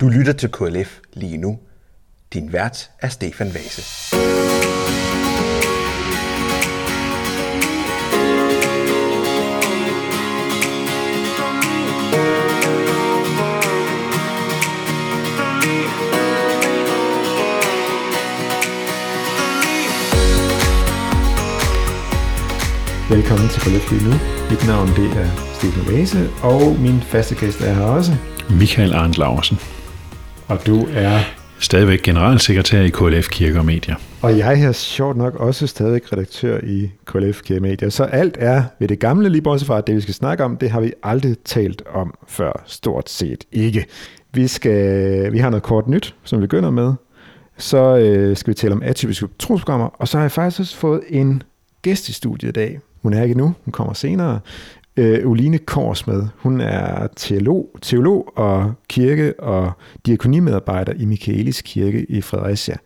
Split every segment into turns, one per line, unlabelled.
Du lytter til KLF lige nu. Din vært er Stefan Vase.
Velkommen til KLF lige nu. Mit navn det er Stefan Vase, og min faste gæst er her også.
Michael Arndt Laursen.
Og du er...
Stadigvæk generalsekretær i KLF Kirke og Medier.
Og jeg er sjovt nok også stadig redaktør i KLF Kirke og Medier. Så alt er ved det gamle, lige bortset fra, at det vi skal snakke om, det har vi aldrig talt om før, stort set ikke. Vi, skal, vi har noget kort nyt, som vi begynder med. Så øh, skal vi tale om atypiske trosprogrammer, og så har jeg faktisk også fået en gæst i studiet i dag. Hun er ikke nu, hun kommer senere øh, Uline Korsmed. Hun er teolog, teolog og kirke- og diakonimedarbejder i Michaelis Kirke i Fredericia.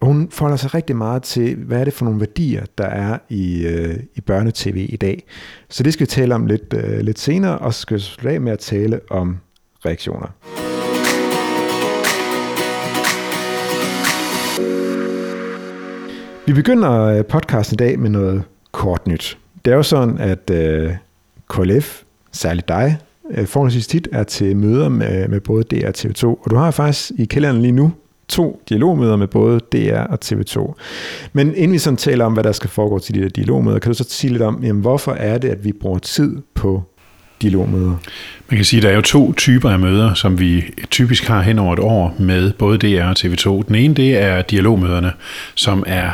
Og hun forholder sig rigtig meget til, hvad er det for nogle værdier, der er i, øh, i børnetv i dag. Så det skal vi tale om lidt, øh, lidt senere, og så skal vi slutte af med at tale om reaktioner. Vi begynder øh, podcasten i dag med noget kort nyt. Det er jo sådan, at øh, KLF, særligt dig, øh, forholdsvis tit er til møder med, med både DR og TV2. Og du har faktisk i kælderen lige nu to dialogmøder med både DR og TV2. Men inden vi sådan taler om, hvad der skal foregå til de der dialogmøder, kan du så sige lidt om, jamen, hvorfor er det, at vi bruger tid på dialogmøder?
Man kan sige, at der er jo to typer af møder, som vi typisk har hen over et år med både DR og TV2. Den ene, det er dialogmøderne, som er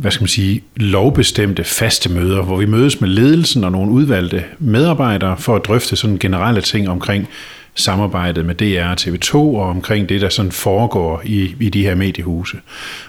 hvad skal man sige, lovbestemte faste møder, hvor vi mødes med ledelsen og nogle udvalgte medarbejdere for at drøfte sådan generelle ting omkring samarbejdet med DR og TV2 og omkring det, der sådan foregår i, i de her mediehuse.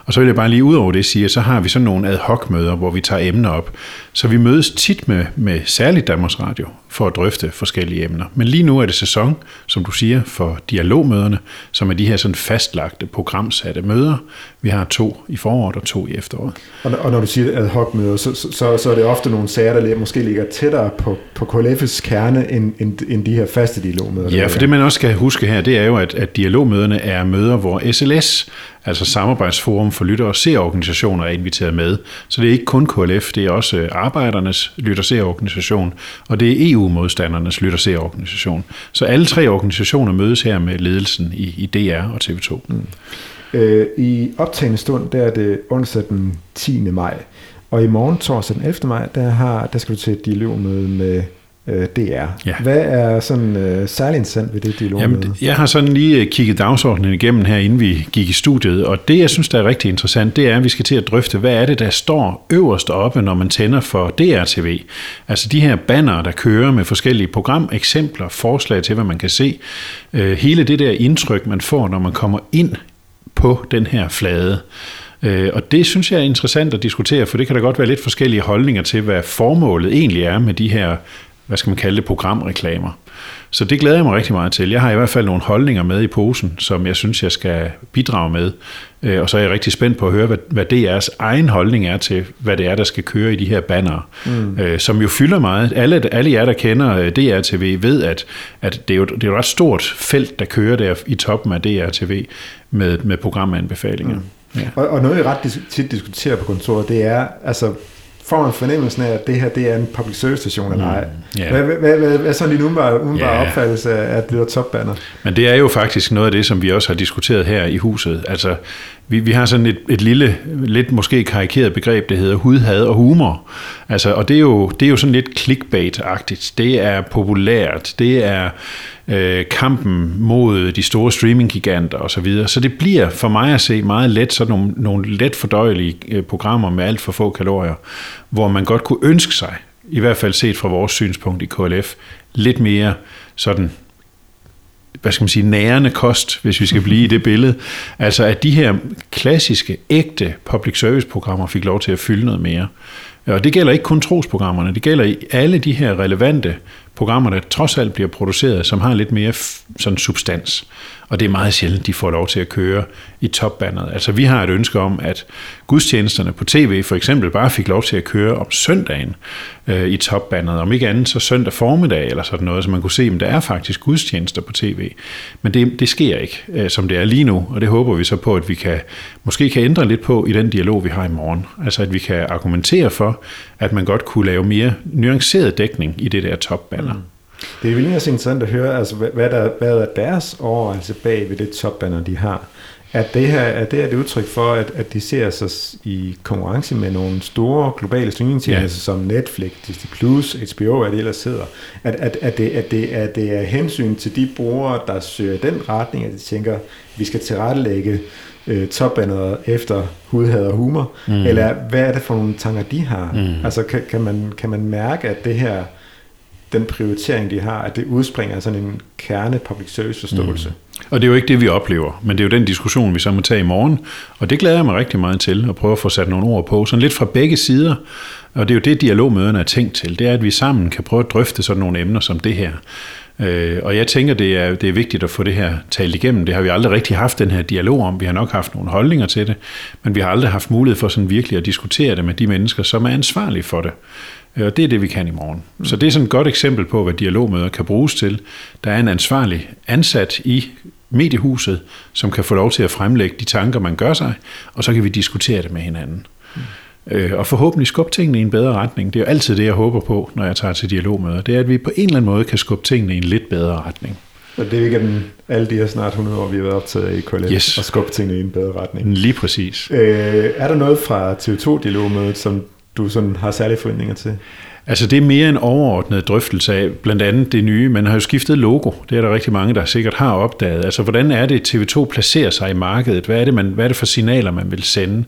Og så vil jeg bare lige ud over det sige, at så har vi sådan nogle ad hoc møder, hvor vi tager emner op. Så vi mødes tit med, med særligt Danmarks Radio for at drøfte forskellige emner. Men lige nu er det sæson, som du siger, for dialogmøderne, som er de her sådan fastlagte programsatte møder. Vi har to i foråret og to i efteråret.
Og, og når du siger ad hoc møder, så, så, så er det ofte nogle sager, der måske ligger tættere på, på KLF's kerne, end, end, end de her faste dialogmøder.
Ja, for det man også skal huske her, det er jo, at, at dialogmøderne er møder, hvor SLS, altså Samarbejdsforum for Lytter- og Seerorganisationer, er inviteret med. Så det er ikke kun KLF, det er også Arbejdernes Lytter- og organisation, og det er EU-modstandernes Lytter- og organisation. Så alle tre organisationer mødes her med ledelsen i, i DR og TV2. Mm.
Øh, I optagende stund, der er det onsdag den 10. maj, og i morgen torsdag den 11. maj, der, har, der skal du til et dialogmøde med øh, DR. Ja. Hvad er sådan øh, særlig interessant ved det dialogmøde? Jamen,
jeg har sådan lige kigget dagsordenen igennem her, inden vi gik i studiet, og det, jeg synes, der er rigtig interessant, det er, at vi skal til at drøfte, hvad er det, der står øverst oppe, når man tænder for DR-TV. Altså de her banner, der kører med forskellige programeksempler, forslag til, hvad man kan se. Øh, hele det der indtryk, man får, når man kommer ind på den her flade. Øh, og det synes jeg er interessant at diskutere, for det kan der godt være lidt forskellige holdninger til, hvad formålet egentlig er med de her hvad skal man kalde det, programreklamer. Så det glæder jeg mig rigtig meget til. Jeg har i hvert fald nogle holdninger med i posen, som jeg synes, jeg skal bidrage med. Øh, og så er jeg rigtig spændt på at høre, hvad, DR's egen holdning er til, hvad det er, der skal køre i de her bannere, mm. Øh, som jo fylder meget. Alle, alle jer, der kender øh, DR-TV, ved, at, at det, er jo, det er jo et ret stort felt, der kører der i toppen af DR-TV med, med programanbefalinger. Mm.
Ja. Og, og noget, vi ret tit diskuterer på kontoret, det er, altså får man fornemmelsen af, at det her det er en public service station eller ej. Mm, yeah. Hvad, hvad, hvad, hvad, hvad er sådan din umiddelbare, umiddelbare yeah. opfattelse af, at det er topbanner?
Men det er jo faktisk noget af det, som vi også har diskuteret her i huset. Altså, vi, vi har sådan et, et lille, lidt måske karikeret begreb, det hedder hudhad og humor. Altså, og det er, jo, det er jo sådan lidt clickbait-agtigt. Det er populært. Det er øh, kampen mod de store streaminggiganter osv. Så, videre. så det bliver for mig at se meget let, sådan nogle, nogle let fordøjelige øh, programmer med alt for få kalorier, hvor man godt kunne ønske sig, i hvert fald set fra vores synspunkt i KLF, lidt mere sådan hvad skal man sige, nærende kost, hvis vi skal blive i det billede. Altså at de her klassiske, ægte public service programmer fik lov til at fylde noget mere. Og det gælder ikke kun trosprogrammerne, det gælder i alle de her relevante programmer, der trods alt bliver produceret, som har lidt mere sådan substans. Og det er meget sjældent, de får lov til at køre i topbandet. Altså vi har et ønske om, at gudstjenesterne på tv for eksempel bare fik lov til at køre om søndagen øh, i topbandet. Om ikke andet så søndag formiddag eller sådan noget, så man kunne se, at der er faktisk gudstjenester på tv. Men det, det sker ikke, øh, som det er lige nu, og det håber vi så på, at vi kan måske kan ændre lidt på i den dialog, vi har i morgen. Altså at vi kan argumentere for, at man godt kunne lave mere nuanceret dækning i det der topbanner. Mm.
Det er virkelig også interessant at høre, altså, hvad, der, hvad er deres overvejelse bag ved det topbanner, de har. Er det her er det et udtryk for, at, at de ser sig i konkurrence med nogle store globale streamingtjenester ja. som Netflix, Disney+, Plus, HBO, hvad det ellers sidder? At, at, at, det, at, det, at det er hensyn til de brugere, der søger den retning, at de tænker, vi skal tilrettelægge øh, topbandet efter hudhad og humor? Mm. Eller hvad er det for nogle tanker, de har? Mm. Altså kan, kan, man, kan man mærke, at det her den prioritering, de har, at det udspringer af sådan en kerne public service forståelse. Mm.
Og det er jo ikke det, vi oplever, men det er jo den diskussion, vi så må tage i morgen. Og det glæder jeg mig rigtig meget til, at prøve at få sat nogle ord på, sådan lidt fra begge sider. Og det er jo det, dialogmøderne er tænkt til. Det er, at vi sammen kan prøve at drøfte sådan nogle emner som det her. Øh, og jeg tænker, det er, det er vigtigt at få det her talt igennem. Det har vi aldrig rigtig haft den her dialog om. Vi har nok haft nogle holdninger til det, men vi har aldrig haft mulighed for sådan virkelig at diskutere det med de mennesker, som er ansvarlige for det. Øh, og det er det, vi kan i morgen. Mm. Så det er sådan et godt eksempel på, hvad dialogmøder kan bruges til. Der er en ansvarlig ansat i mediehuset, som kan få lov til at fremlægge de tanker, man gør sig, og så kan vi diskutere det med hinanden. Mm. Og forhåbentlig skubbe tingene i en bedre retning. Det er jo altid det, jeg håber på, når jeg tager til dialogmøder. Det er, at vi på en eller anden måde kan skubbe tingene i en lidt bedre retning.
Og det er igennem alle de her snart 100 år, vi har været optaget i KLF, yes. og skubbe tingene i en bedre retning.
Lige præcis.
Øh, er der noget fra TV2-dialogmødet, som du sådan har særlige forventninger til?
Altså det er mere en overordnet drøftelse af blandt andet det nye. Man har jo skiftet logo. Det er der rigtig mange, der sikkert har opdaget. Altså hvordan er det, TV2 placerer sig i markedet? Hvad er det, man, hvad er det for signaler, man vil sende?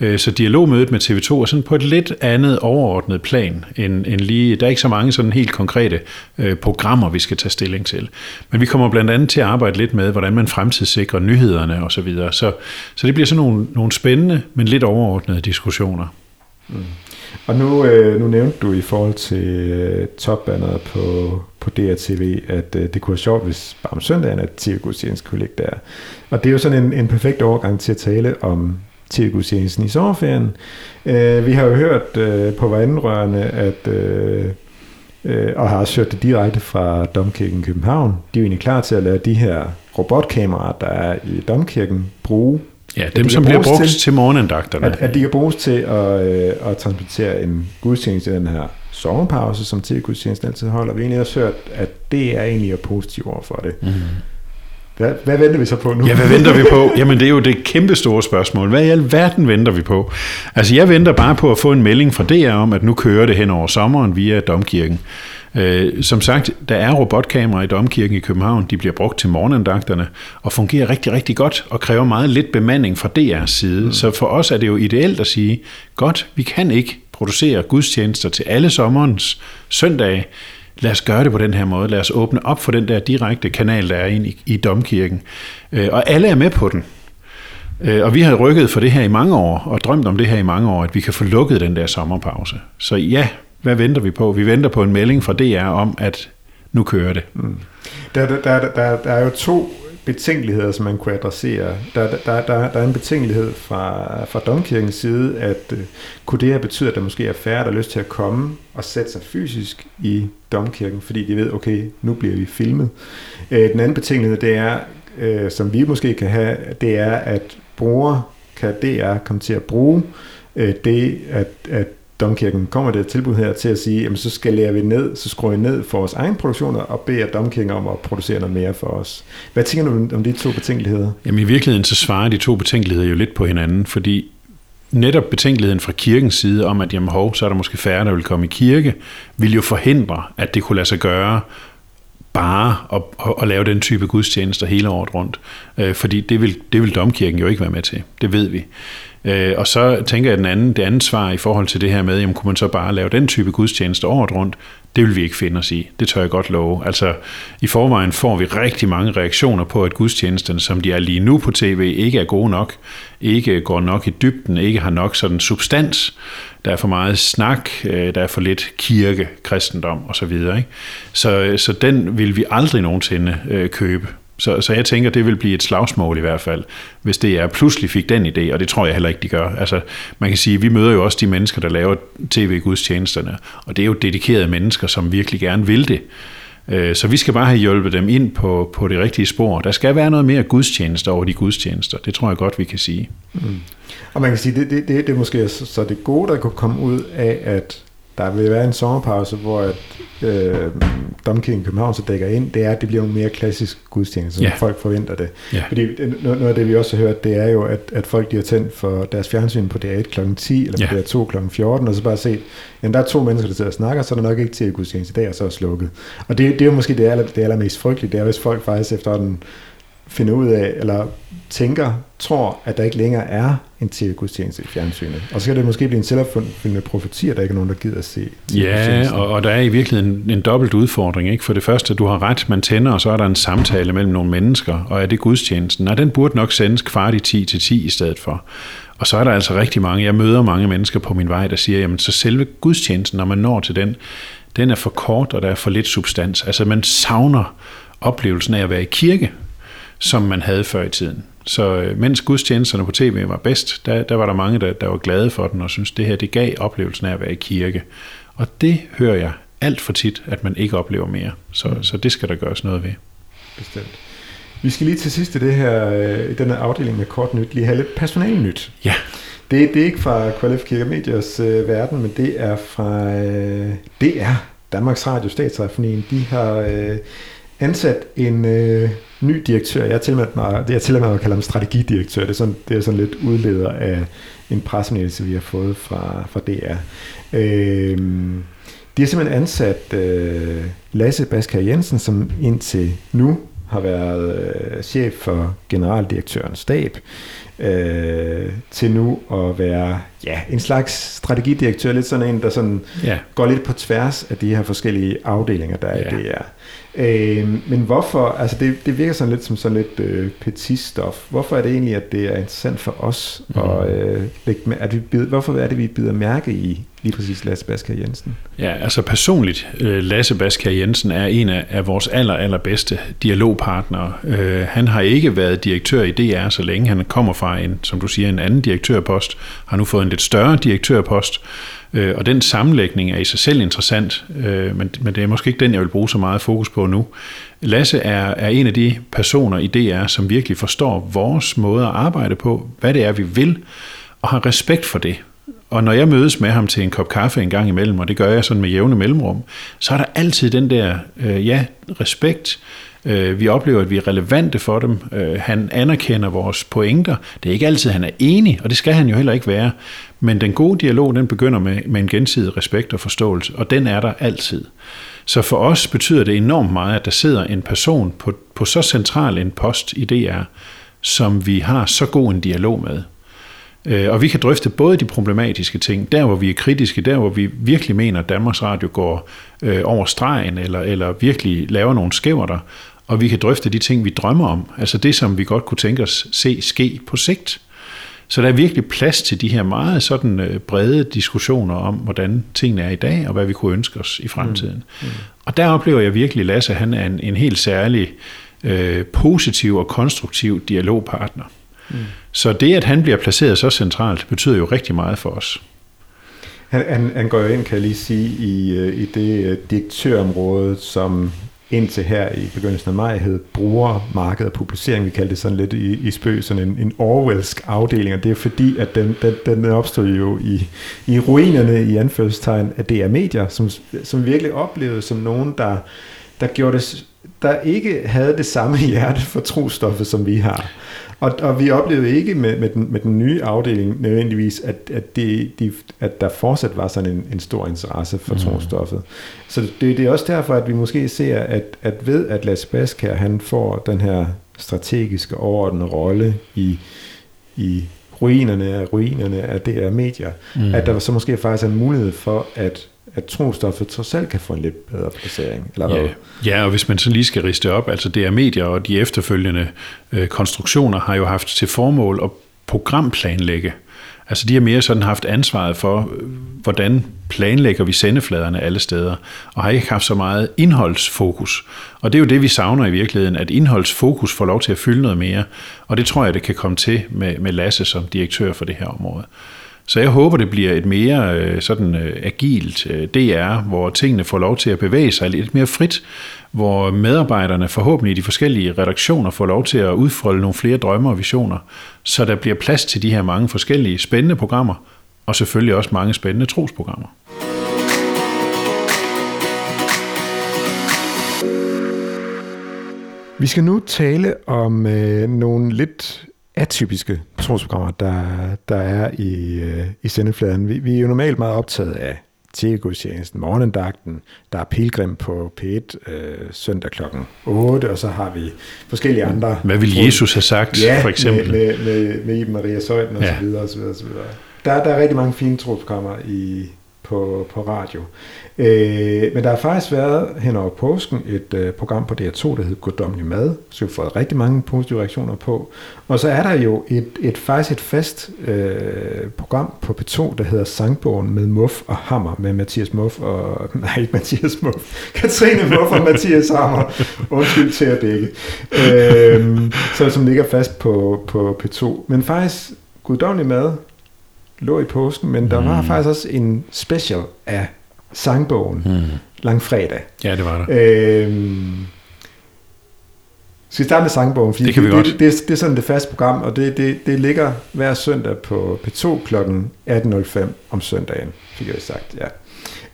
Øh, så dialogmødet med TV2 er sådan på et lidt andet overordnet plan, end, end lige, der er ikke så mange sådan helt konkrete øh, programmer, vi skal tage stilling til. Men vi kommer blandt andet til at arbejde lidt med, hvordan man fremtidssikrer nyhederne osv. Så, videre. så, så det bliver sådan nogle, nogle spændende, men lidt overordnede diskussioner.
Mm. Og nu, øh, nu nævnte du i forhold til øh, topbanneret på, på DRTV, at øh, det kunne være sjovt, hvis bare om søndagen, at tv-gudstjenesten kunne ligge der. Og det er jo sådan en, en perfekt overgang til at tale om tv-gudstjenesten i sommerferien. Øh, vi har jo hørt øh, på vandrørene, at... Øh, øh, og har også hørt det direkte fra Domkirken København. De er jo egentlig klar til at lade de her robotkameraer, der er i Domkirken, bruge
Ja, dem de som bliver brugt til, til morgenandagterne.
At, at de kan bruges til at, øh, at transportere en gudstjeneste i den her sommerpause, som til gudstjenesten altid holder. Vi har egentlig også hørt, at det er egentlig er positivt over for det. Mm. Hvad, hvad venter vi så på nu?
Ja, hvad venter vi på? Jamen, det er jo det kæmpe store spørgsmål. Hvad i alverden venter vi på? Altså, jeg venter bare på at få en melding fra DR om, at nu kører det hen over sommeren via Domkirken. Øh, som sagt, der er robotkameraer i Domkirken i København. De bliver brugt til morgenandagterne og fungerer rigtig, rigtig godt og kræver meget lidt bemanding fra DR's side. Mm. Så for os er det jo ideelt at sige, godt, vi kan ikke producere gudstjenester til alle sommerens søndage. Lad os gøre det på den her måde. Lad os åbne op for den der direkte kanal, der er ind i, i Domkirken. Øh, og alle er med på den. Øh, og vi har rykket for det her i mange år, og drømt om det her i mange år, at vi kan få lukket den der sommerpause. Så ja, hvad venter vi på? Vi venter på en melding fra DR om, at nu kører det. Mm.
Der, der, der, der, der er jo to betænkeligheder, som man kunne adressere. Der, der, der, der er en betænkelighed fra, fra Domkirkens side, at øh, kunne det her betyde, at der måske er færre, der har lyst til at komme og sætte sig fysisk i Domkirken, fordi de ved, okay, nu bliver vi filmet. Øh, den anden betænkelighed, det er, øh, som vi måske kan have, det er, at brugere kan DR komme til at bruge øh, det, at, at Domkirken kommer det et tilbud her til at sige, jamen så skal vi ned, så skruer vi ned for vores egen produktioner og beder Domkirken om at producere noget mere for os. Hvad tænker du om de to betænkeligheder?
Jamen i virkeligheden så svarer de to betænkeligheder jo lidt på hinanden, fordi netop betænkeligheden fra kirkens side om, at jamen hov, så er der måske færre, der vil komme i kirke, vil jo forhindre, at det kunne lade sig gøre bare at, at, at lave den type gudstjenester hele året rundt. Øh, fordi det vil, det vil domkirken jo ikke være med til. Det ved vi. Øh, og så tænker jeg, den anden, det andet svar i forhold til det her med, jamen, kunne man så bare lave den type gudstjeneste året rundt, det vil vi ikke finde os i. Det tør jeg godt love. Altså, i forvejen får vi rigtig mange reaktioner på, at gudstjenesterne, som de er lige nu på tv, ikke er gode nok, ikke går nok i dybden, ikke har nok sådan substans. Der er for meget snak, øh, der er for lidt kirke, kristendom osv. Så, så, så den vil vi aldrig nogensinde øh, købe. Så, så jeg tænker, det vil blive et slagsmål i hvert fald, hvis det er pludselig fik den idé, og det tror jeg heller ikke, de gør. Altså, man kan sige, vi møder jo også de mennesker, der laver tv-gudstjenesterne, og det er jo dedikerede mennesker, som virkelig gerne vil det. Øh, så vi skal bare have hjulpet dem ind på, på det rigtige spor. Der skal være noget mere gudstjenester over de gudstjenester. Det tror jeg godt, vi kan sige. Mm.
Og man kan sige, det, det, det, det er måske så det gode, der kunne komme ud af, at der vil være en sommerpause, hvor at, øh, Domkirken København så dækker ind, det er, at det bliver en mere klassisk gudstjeneste, ja. folk forventer det. Ja. Fordi noget af det, vi også har hørt, det er jo, at, at folk de har tændt for deres fjernsyn på DR1 kl. 10, eller på ja. DR2 kl. 14, og så bare set, at der er to mennesker, der sidder og snakker, så er der nok ikke til gudstjeneste i dag, og så er slukket. Og det, det er jo måske det, aller, det allermest frygtelige, det er, hvis folk faktisk efterhånden finder ud af, eller tænker, tror, at der ikke længere er en tv-gudstjeneste i fjernsynet. Og så kan det måske blive en selvopfyldende profeti, at der ikke er nogen, der gider at se
Ja, og, og der er i virkeligheden en, en dobbelt udfordring. Ikke? For det første, du har ret, man tænder, og så er der en samtale mellem nogle mennesker, og er det gudstjenesten? Nej, den burde nok sendes kvart i 10 til 10 i stedet for. Og så er der altså rigtig mange, jeg møder mange mennesker på min vej, der siger, jamen så selve gudstjenesten, når man når til den, den er for kort, og der er for lidt substans. Altså man savner oplevelsen af at være i kirke, som man havde før i tiden. Så øh, mens gudstjenesterne på tv var bedst, der, der var der mange, der, der var glade for den og synes det her det gav oplevelsen af at være i kirke. Og det hører jeg alt for tit, at man ikke oplever mere. Så, mm. så det skal der gøres noget ved.
Bestemt. Vi skal lige til sidst i det her, øh, i denne afdeling med kort nyt, lige have lidt personalnyt.
Ja.
Det, det er ikke fra KLF Kirke Mediers øh, verden, men det er fra øh, DR, Danmarks Radio Statsradiofonien. De har øh, ansat en øh, ny direktør. Jeg har tilladt mig, det er tilladt mig at kalde ham strategidirektør. Det er sådan, det er sådan lidt udleder af en pressemeddelelse, vi har fået fra, fra DR. Øh, de har simpelthen ansat øh, Lasse Basker Jensen, som indtil nu har været øh, chef for generaldirektørens stab, øh, til nu at være ja, en slags strategidirektør, lidt sådan en, der sådan ja. går lidt på tværs af de her forskellige afdelinger, der er ja. i DR. Øh, men hvorfor, altså det, det virker sådan lidt som sådan lidt øh, petit stof. Hvorfor er det egentlig, at det er interessant for os mm. at øh, lægge med, at vi bid, hvorfor er det, vi bider mærke i lige præcis Lasse Basker Jensen?
Ja, altså personligt, øh, Lasse Basker Jensen er en af, af vores aller, allerbedste dialogpartnere. Øh, han har ikke været direktør i DR så længe. Han kommer fra en, som du siger, en anden direktørpost, har nu fået en lidt større direktørpost, Øh, og den sammenlægning er i sig selv interessant, øh, men, men det er måske ikke den, jeg vil bruge så meget fokus på nu. Lasse er, er en af de personer i DR, som virkelig forstår vores måde at arbejde på, hvad det er, vi vil, og har respekt for det. Og når jeg mødes med ham til en kop kaffe en gang imellem, og det gør jeg sådan med jævne mellemrum, så er der altid den der, øh, ja, respekt, Øh, vi oplever, at vi er relevante for dem. Øh, han anerkender vores pointer. Det er ikke altid, han er enig, og det skal han jo heller ikke være. Men den gode dialog, den begynder med, med en gensidig respekt og forståelse, og den er der altid. Så for os betyder det enormt meget, at der sidder en person på, på så central en post i DR, som vi har så god en dialog med. Øh, og vi kan drøfte både de problematiske ting, der hvor vi er kritiske, der hvor vi virkelig mener, at Danmarks Radio går øh, over stregen, eller, eller virkelig laver nogle skæver der, og vi kan drøfte de ting, vi drømmer om, altså det, som vi godt kunne tænke os se ske på sigt. Så der er virkelig plads til de her meget sådan øh, brede diskussioner om, hvordan tingene er i dag, og hvad vi kunne ønske os i fremtiden. Mm. Mm. Og der oplever jeg virkelig, at Lasse han er en, en helt særlig øh, positiv og konstruktiv dialogpartner. Mm. Så det, at han bliver placeret så centralt, betyder jo rigtig meget for os.
Han, han, han går jo ind, kan jeg lige sige, i, øh, i det øh, direktørområde, som indtil her i begyndelsen af maj hed brugermarked og publicering. Vi kaldte det sådan lidt i, i spøg, sådan en, en Orwellsk afdeling, og det er fordi, at den, den, den opstod jo i, i ruinerne i anførselstegn af DR Medier, som, som virkelig oplevede som nogen, der, der gjorde det der ikke havde det samme hjerte for trostoffet, som vi har. Og, og vi oplevede ikke med, med, den, med den nye afdeling nødvendigvis, at, at, det, de, at der fortsat var sådan en, en stor interesse for mm. trostoffet. Så det, det er også derfor, at vi måske ser, at, at ved at Las Basker, han får den her strategiske overordnede rolle i, i ruinerne af ruinerne af DR medier, mm. at der så måske faktisk er en mulighed for, at at trostoffet trods alt kan få en lidt bedre placering. Eller
ja. ja, og hvis man så lige skal riste op, altså det er medier og de efterfølgende øh, konstruktioner har jo haft til formål at programplanlægge Altså de har mere sådan haft ansvaret for, øh, hvordan planlægger vi sendefladerne alle steder, og har ikke haft så meget indholdsfokus. Og det er jo det, vi savner i virkeligheden, at indholdsfokus får lov til at fylde noget mere, og det tror jeg, det kan komme til med, med Lasse som direktør for det her område. Så jeg håber, det bliver et mere øh, sådan øh, agilt øh, DR, hvor tingene får lov til at bevæge sig lidt mere frit, hvor medarbejderne forhåbentlig i de forskellige redaktioner får lov til at udfolde nogle flere drømme og visioner, så der bliver plads til de her mange forskellige spændende programmer, og selvfølgelig også mange spændende trosprogrammer.
Vi skal nu tale om øh, nogle lidt atypiske trosprogrammer, der, der er i, øh, i sendefladen. Vi, vi er jo normalt meget optaget af tv-gudstjenesten, morgendagten, der er pilgrim på P1 øh, søndag kl. 8, og så har vi forskellige andre...
Hvad vil Jesus have sagt,
ja,
for eksempel?
med, med, med, med Iben Maria Søjden og ja. så videre, og så videre, og så videre. Der, der er rigtig mange fine trosprogrammer i, på, på radio. Øh, men der har faktisk været hen over påsken et øh, program på DR2, der hedder Goddomlig Mad, som vi har fået rigtig mange positive reaktioner på. Og så er der jo et, et faktisk et fast øh, program på P2, der hedder Sangbogen med Muff og Hammer, med Mathias Muff og... Nej, ikke Mathias Muff. Katrine Muff og Mathias Hammer. Undskyld til at dække. Øh, så som ligger fast på, på P2. Men faktisk Goddomlig Mad lå i påsken, men der mm. var faktisk også en special af sangbogen mm. langfredag.
Ja, det var der.
Øhm, skal vi starte med sangbogen?
Fordi det kan vi
det,
godt.
Det, det, det er sådan det faste program, og det, det, det ligger hver søndag på P2 kl. 18.05 om søndagen, fik jeg sagt. Ja.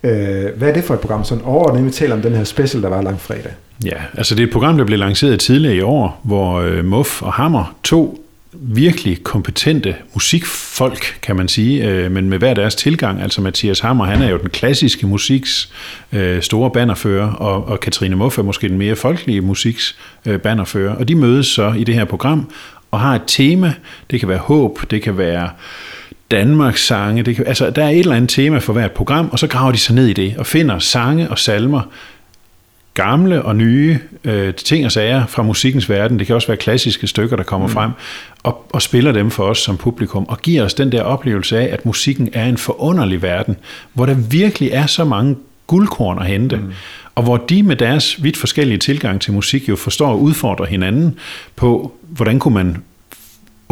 Øh, hvad er det for et program? Sådan overordnet, vi taler om den her special, der var langfredag.
Ja, altså det er et program, der blev lanceret tidligere i år, hvor øh, Muff og Hammer, to virkelig kompetente musikfolk, kan man sige, øh, men med hver deres tilgang. Altså Mathias Hammer, han er jo den klassiske musiks øh, store bannerfører, og, og Katrine Muff er måske den mere folkelige musiks øh, bannerfører. Og de mødes så i det her program og har et tema. Det kan være håb, det kan være Danmarks sange. Det kan, altså, der er et eller andet tema for hvert program, og så graver de sig ned i det og finder sange og salmer, gamle og nye øh, ting og sager fra musikkens verden, det kan også være klassiske stykker, der kommer mm. frem, og, og spiller dem for os som publikum, og giver os den der oplevelse af, at musikken er en forunderlig verden, hvor der virkelig er så mange guldkorn at hente, mm. og hvor de med deres vidt forskellige tilgang til musik jo forstår at udfordre hinanden på, hvordan kunne man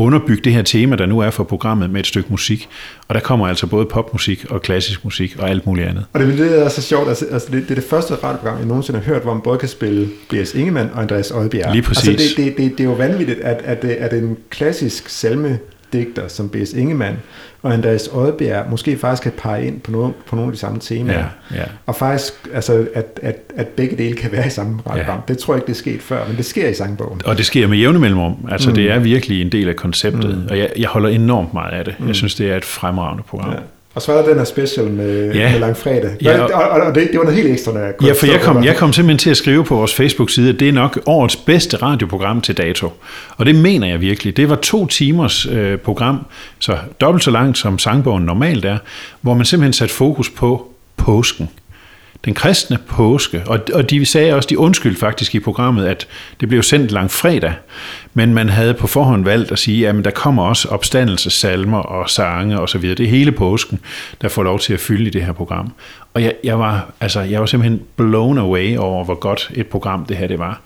underbygge det her tema, der nu er for programmet med et stykke musik. Og der kommer altså både popmusik og klassisk musik og alt muligt andet.
Og det, det er så sjovt, altså, altså det, det er det første radioprogram, jeg nogensinde har hørt, hvor man både kan spille B.S. Ingemann og Andreas Oddbjerg.
Lige præcis.
Altså det, det, det, det er jo vanvittigt, at, at, at en klassisk salme digter som B.S. Ingemann og Andreas Oddbjerg måske faktisk kan pege ind på, noget, på nogle af de samme temaer.
Ja, ja.
Og faktisk, altså, at, at, at begge dele kan være i samme program. Ja. Det tror jeg ikke, det er sket før, men det sker i sangbogen.
Og det sker med jævne mellemrum. Altså, mm. det er virkelig en del af konceptet, mm. og jeg, jeg holder enormt meget af det. Mm. Jeg synes, det er et fremragende program. Ja.
Og så var der den her special med, ja. med langfredag. Ja, og, og, og det, det var noget helt ekstra, når jeg
Ja, for jeg kom, jeg kom simpelthen til at skrive på vores Facebook-side, at det er nok årets bedste radioprogram til dato. Og det mener jeg virkelig. Det var to timers øh, program, så dobbelt så langt som sangbogen normalt er, hvor man simpelthen satte fokus på påsken den kristne påske, og, og de sagde også, de undskyld faktisk i programmet, at det blev sendt langt fredag, men man havde på forhånd valgt at sige, at der kommer også opstandelsesalmer og sange og så videre. Det er hele påsken, der får lov til at fylde i det her program. Og jeg, jeg, var, altså, jeg var simpelthen blown away over, hvor godt et program det her det var.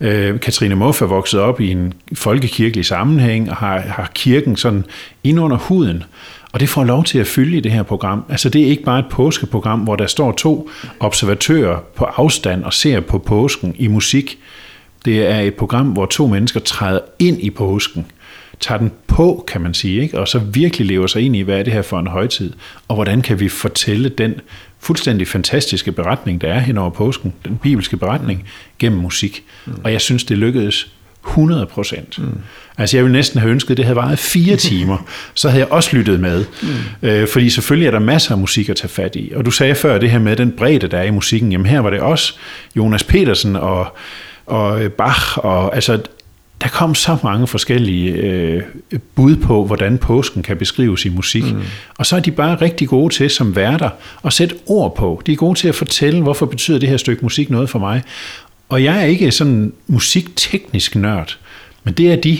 Øh, Katrine Muff er vokset op i en folkekirkelig sammenhæng og har, har kirken sådan ind under huden. Og det får lov til at fylde i det her program. Altså det er ikke bare et påskeprogram, hvor der står to observatører på afstand og ser på påsken i musik. Det er et program, hvor to mennesker træder ind i påsken, tager den på, kan man sige, ikke? og så virkelig lever sig ind i, hvad er det her for en højtid, og hvordan kan vi fortælle den fuldstændig fantastiske beretning, der er hen over påsken, den bibelske beretning, gennem musik. Og jeg synes, det lykkedes 100 procent. Mm. Altså jeg ville næsten have ønsket, at det havde varet fire timer, så havde jeg også lyttet med. Mm. Øh, fordi selvfølgelig er der masser af musik at tage fat i. Og du sagde før det her med den bredde, der er i musikken. Jamen her var det også Jonas Petersen og, og Bach. Og, altså der kom så mange forskellige øh, bud på, hvordan påsken kan beskrives i musik. Mm. Og så er de bare rigtig gode til som værter at sætte ord på. De er gode til at fortælle, hvorfor betyder det her stykke musik noget for mig. Og jeg er ikke sådan musikteknisk nørd, men det er de.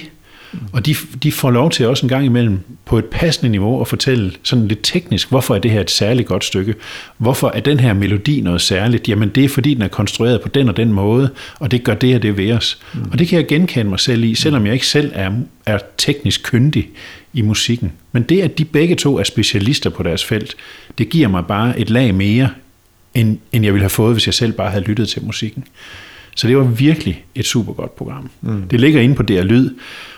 Og de, de får lov til også en gang imellem på et passende niveau at fortælle sådan lidt teknisk, hvorfor er det her et særligt godt stykke? Hvorfor er den her melodi noget særligt? Jamen det er fordi, den er konstrueret på den og den måde, og det gør det og det ved os. Mm. Og det kan jeg genkende mig selv i, selvom jeg ikke selv er, er teknisk kyndig i musikken. Men det, at de begge to er specialister på deres felt, det giver mig bare et lag mere, end, end jeg ville have fået, hvis jeg selv bare havde lyttet til musikken. Så det var virkelig et super godt program. Mm. Det ligger inde på DR Lyd,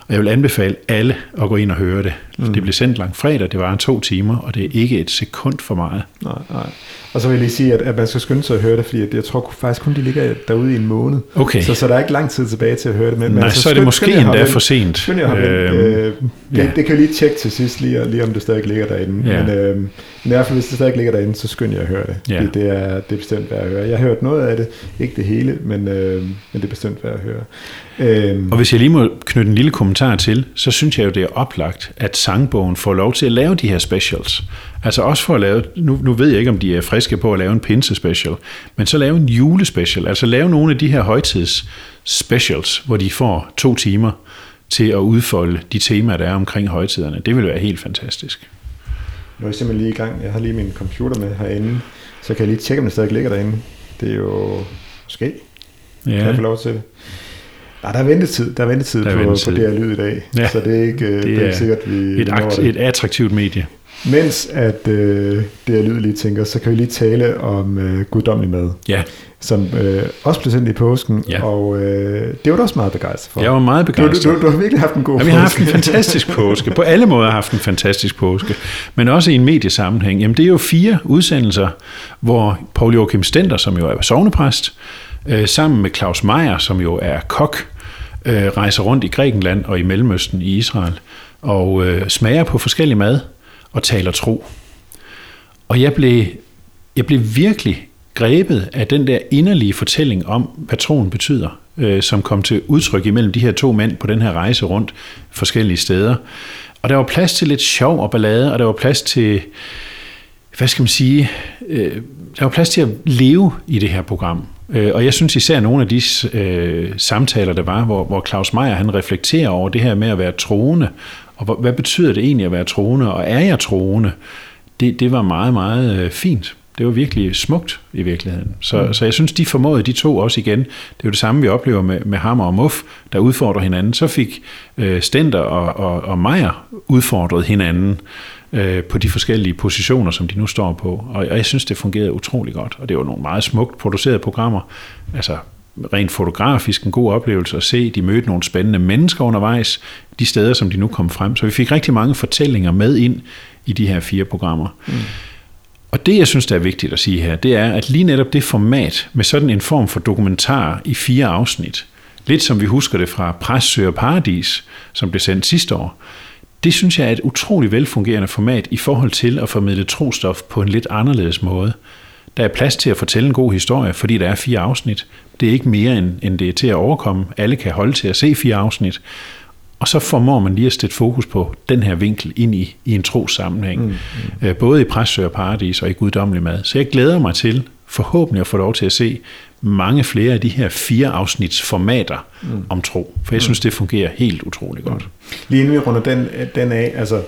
og jeg vil anbefale alle at gå ind og høre det. Mm. Det blev sendt langt fredag, det var en to timer, og det er ikke et sekund for meget.
Nej, nej. Og så vil jeg lige sige, at, at man skal skynde sig at høre det, fordi jeg tror faktisk kun, de ligger derude i en måned.
Okay.
Så, så der er ikke lang tid tilbage til at høre det.
Men, Nej, altså, så er det måske endda for sent.
Skynd jer øhm, øh, det, ja. det kan jeg lige tjekke til sidst, lige, lige om det stadig ligger derinde. Ja. Men, øh, men i hvert fald, hvis det stadig ligger derinde, så skynd jer at høre det. Ja. Det, det, er, det er bestemt værd at høre. Jeg har hørt noget af det, ikke det hele, men, øh, men det er bestemt værd at høre.
Øhm. Og hvis jeg lige må knytte en lille kommentar til, så synes jeg jo, det er oplagt, at sangbogen får lov til at lave de her specials. Altså også for at lave, nu, nu ved jeg ikke, om de er friske på at lave en pinse special, men så lave en julespecial, altså lave nogle af de her højtids specials, hvor de får to timer til at udfolde de temaer, der er omkring højtiderne. Det vil være helt fantastisk.
Nu er jeg simpelthen lige i gang. Jeg har lige min computer med herinde, så kan jeg lige tjekke, om det stadig ligger derinde. Det er jo måske. Ja. Kan jeg få lov til det? Nej, der er ventetid, der er ventetid, der er på, ventetid. på det her lyd i dag, ja. så det er ikke, det, det er ikke sikkert, vi
et, akt, et attraktivt medie.
Mens at øh, det her lyd lige tænker, så kan vi lige tale om øh, guddommelig mad.
Ja.
Som øh, også blev sendt i påsken, ja. og øh, det var du også meget begejstret for.
Jeg var meget begejstret.
Du, du, du, har virkelig haft en god
ja,
påske.
vi har haft en fantastisk påske. På alle måder har haft en fantastisk påske. Men også i en mediesammenhæng. Jamen det er jo fire udsendelser, hvor Paul Joachim Stenter, som jo er sovnepræst, øh, sammen med Claus Meier, som jo er kok, øh, rejser rundt i Grækenland og i Mellemøsten i Israel, og øh, smager på forskellig mad og taler tro. Og jeg blev, jeg blev virkelig grebet af den der inderlige fortælling om, hvad troen betyder, øh, som kom til udtryk imellem de her to mænd på den her rejse rundt forskellige steder. Og der var plads til lidt sjov og ballade, og der var plads til, hvad skal man sige, øh, der var plads til at leve i det her program. Øh, og jeg synes især nogle af de øh, samtaler, der var, hvor, hvor Claus Meier han reflekterer over det her med at være troende, og hvad betyder det egentlig at være troende, og er jeg troende? Det, det var meget, meget øh, fint. Det var virkelig smukt i virkeligheden. Så, mm. så jeg synes, de formåede de to også igen. Det er jo det samme, vi oplever med, med Hammer og Muff, der udfordrer hinanden. Så fik øh, Stenter og, og, og Meier udfordret hinanden øh, på de forskellige positioner, som de nu står på. Og, og jeg synes, det fungerede utrolig godt. Og det var nogle meget smukt producerede programmer. Altså rent fotografisk en god oplevelse at se. De mødte nogle spændende mennesker undervejs, de steder, som de nu kom frem. Så vi fik rigtig mange fortællinger med ind i de her fire programmer. Mm. Og det, jeg synes, der er vigtigt at sige her, det er, at lige netop det format med sådan en form for dokumentar i fire afsnit, lidt som vi husker det fra Søger Paradis, som blev sendt sidste år, det synes jeg er et utroligt velfungerende format i forhold til at formidle trostof på en lidt anderledes måde. Der er plads til at fortælle en god historie, fordi der er fire afsnit. Det er ikke mere, end, end det er til at overkomme. Alle kan holde til at se fire afsnit. Og så formår man lige at sætte fokus på den her vinkel ind i, i en tros sammenhæng. Mm, mm. Øh, både i Præstsø og Paradis og i Guddommelig Mad. Så jeg glæder mig til forhåbentlig at få lov til at se mange flere af de her fire afsnits formater mm. om tro. For jeg synes, det fungerer helt utroligt godt. Mm.
Lige inden vi runder den, den af, altså,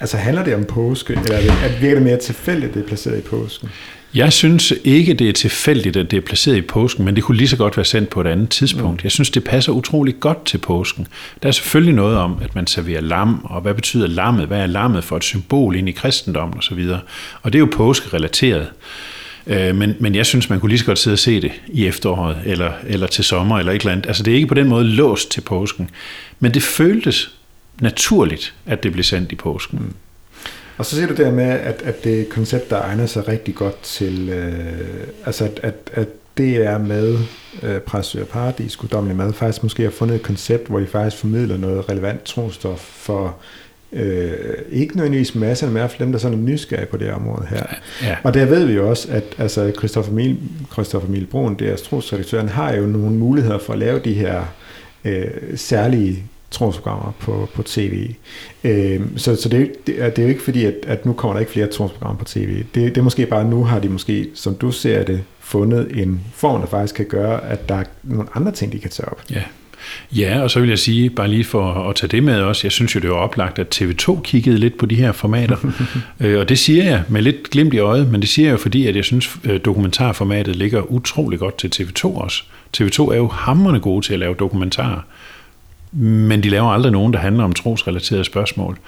altså handler det om påske, eller er det, er det mere tilfældigt, at det er placeret i påsken?
Jeg synes ikke, det er tilfældigt, at det er placeret i påsken, men det kunne lige så godt være sendt på et andet tidspunkt. Mm. Jeg synes, det passer utrolig godt til påsken. Der er selvfølgelig noget om, at man serverer lam, og hvad betyder lammet? Hvad er lammet for et symbol ind i kristendommen osv.? Og det er jo påskerelateret. Øh, men, men jeg synes, man kunne lige så godt sidde og se det i efteråret, eller, eller til sommer, eller et eller andet. Altså det er ikke på den måde låst til påsken. Men det føltes naturligt, at det blev sendt i påsken. Mm.
Og så siger du der med, at, at det er et koncept, der egner sig rigtig godt til, øh, altså at, at, at det er med øh, Præsø og Paradis, guddommelig mad, faktisk måske har fundet et koncept, hvor de faktisk formidler noget relevant trostof for øh, ikke nødvendigvis masser, men i hvert fald dem, der sådan er nysgerrige på det her område her. Ja. Og der ved vi jo også, at altså, Christoffer Mil, Christoffer Milbroen, deres trosredaktøren, har jo nogle muligheder for at lave de her øh, særlige trosprogrammer på, på tv. Øh, så så det, det, er, det er jo ikke fordi, at, at nu kommer der ikke flere trosprogrammer på tv. Det, det er måske bare, nu har de måske, som du ser det, fundet en form, der faktisk kan gøre, at der er nogle andre ting, de kan tage op.
Ja. Ja, og så vil jeg sige, bare lige for at tage det med også, jeg synes jo, det var oplagt, at TV2 kiggede lidt på de her formater. øh, og det siger jeg med lidt glimt i øjet, men det siger jeg jo fordi, at jeg synes, øh, dokumentarformatet ligger utrolig godt til TV2 også. TV2 er jo hammerne gode til at lave dokumentarer, men de laver aldrig nogen, der handler om trosrelaterede spørgsmål.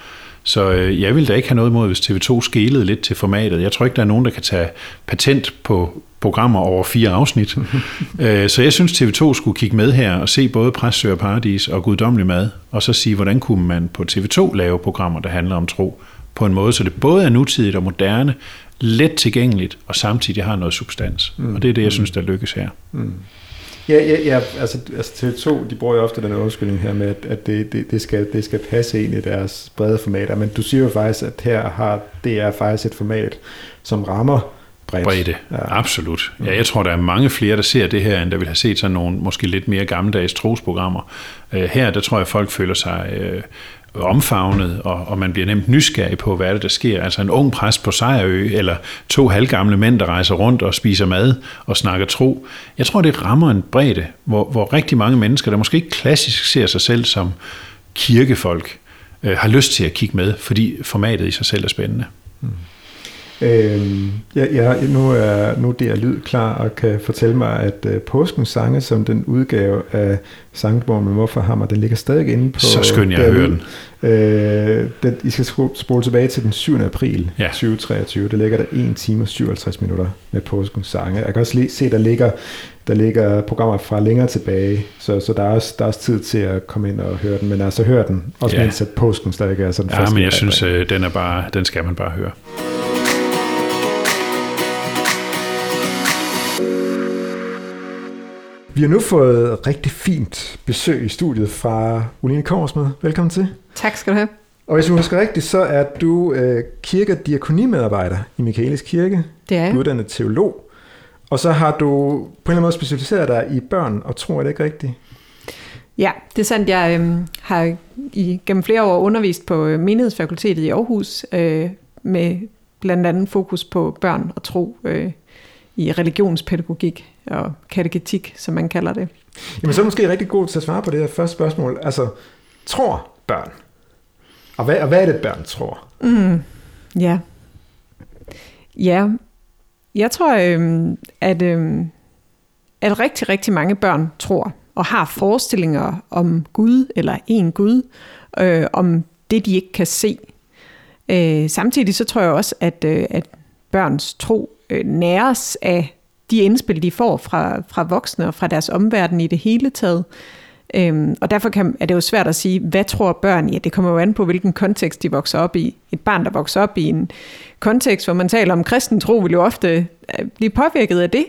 Så øh, jeg vil da ikke have noget imod, hvis TV2 skælede lidt til formatet. Jeg tror ikke, der er nogen, der kan tage patent på programmer over fire afsnit. Øh, så jeg synes, TV2 skulle kigge med her og se både Præstsø og Paradis og Guddommelig Mad, og så sige, hvordan kunne man på TV2 lave programmer, der handler om tro, på en måde, så det både er nutidigt og moderne, let tilgængeligt, og samtidig har noget substans. Mm. Og det er det, jeg synes, der lykkes her. Mm.
Ja, ja, ja altså, altså TV2, de bruger jo ofte den undskyldning her med, at, at det, det, det, skal, det skal passe ind i deres brede formater, men du siger jo faktisk, at her har det er faktisk et format, som rammer bredt.
Bredde, ja. absolut. Ja, jeg tror, der er mange flere, der ser det her, end der vil have set sådan nogle måske lidt mere gammeldags trosprogrammer. Uh, her, der tror jeg, folk føler sig uh, omfavnet, og, og man bliver nemt nysgerrig på, hvad er det, der sker. Altså en ung præst på Sejrø, eller to halvgamle mænd, der rejser rundt og spiser mad og snakker tro. Jeg tror, det rammer en bredde, hvor, hvor rigtig mange mennesker, der måske ikke klassisk ser sig selv som kirkefolk, øh, har lyst til at kigge med, fordi formatet i sig selv er spændende. Mm.
Øhm, ja, ja, nu er nu det er lyd klar og kan fortælle mig, at uh, påskens sange, som den udgave af Sangborg med Hvorfor Hammer, den ligger stadig inde på...
Så skøn jeg at høre den.
Øh, den. I skal spole tilbage til den 7. april ja. 2023. Der ligger der 1 time og 57 minutter med påskens sange. Jeg kan også lige se, der ligger, der ligger programmer fra længere tilbage, så, så der, er også, der er også tid til at komme ind og høre den. Men altså hør den, også ja. mens at påsken stadig er sådan
Ja, men jeg synes, øh, den, er bare, den skal man bare høre.
Vi har nu fået rigtig fint besøg i studiet fra Uline Korsmed. Velkommen til.
Tak skal du have.
Og hvis du husker rigtigt, så er du øh, kirke- og diakonimedarbejder i Michaelis Kirke.
Det er jeg.
Du er uddannet teolog. Og så har du på en eller anden måde specialiseret dig i børn og tro, er det ikke rigtigt?
Ja, det er sandt. Jeg øh, har i, gennem flere år undervist på øh, menighedsfakultetet i Aarhus øh, med blandt andet fokus på børn og tro øh, i religionspædagogik og kategetik, som man kalder det.
Jamen så er det måske rigtig godt til at svare på det her første spørgsmål. Altså, tror børn? Og hvad, og hvad er det, børn tror?
Mm, ja. Ja, jeg tror, øhm, at, øhm, at rigtig, rigtig mange børn tror og har forestillinger om Gud eller en Gud, øh, om det, de ikke kan se. Øh, samtidig så tror jeg også, at, øh, at børns tro øh, næres af de indspil, de får fra, fra voksne og fra deres omverden i det hele taget. Øhm, og derfor kan, er det jo svært at sige, hvad tror børn? Ja, det kommer jo an på, hvilken kontekst de vokser op i. Et barn, der vokser op i en kontekst, hvor man taler om kristen tro, vil jo ofte øh, blive påvirket af det.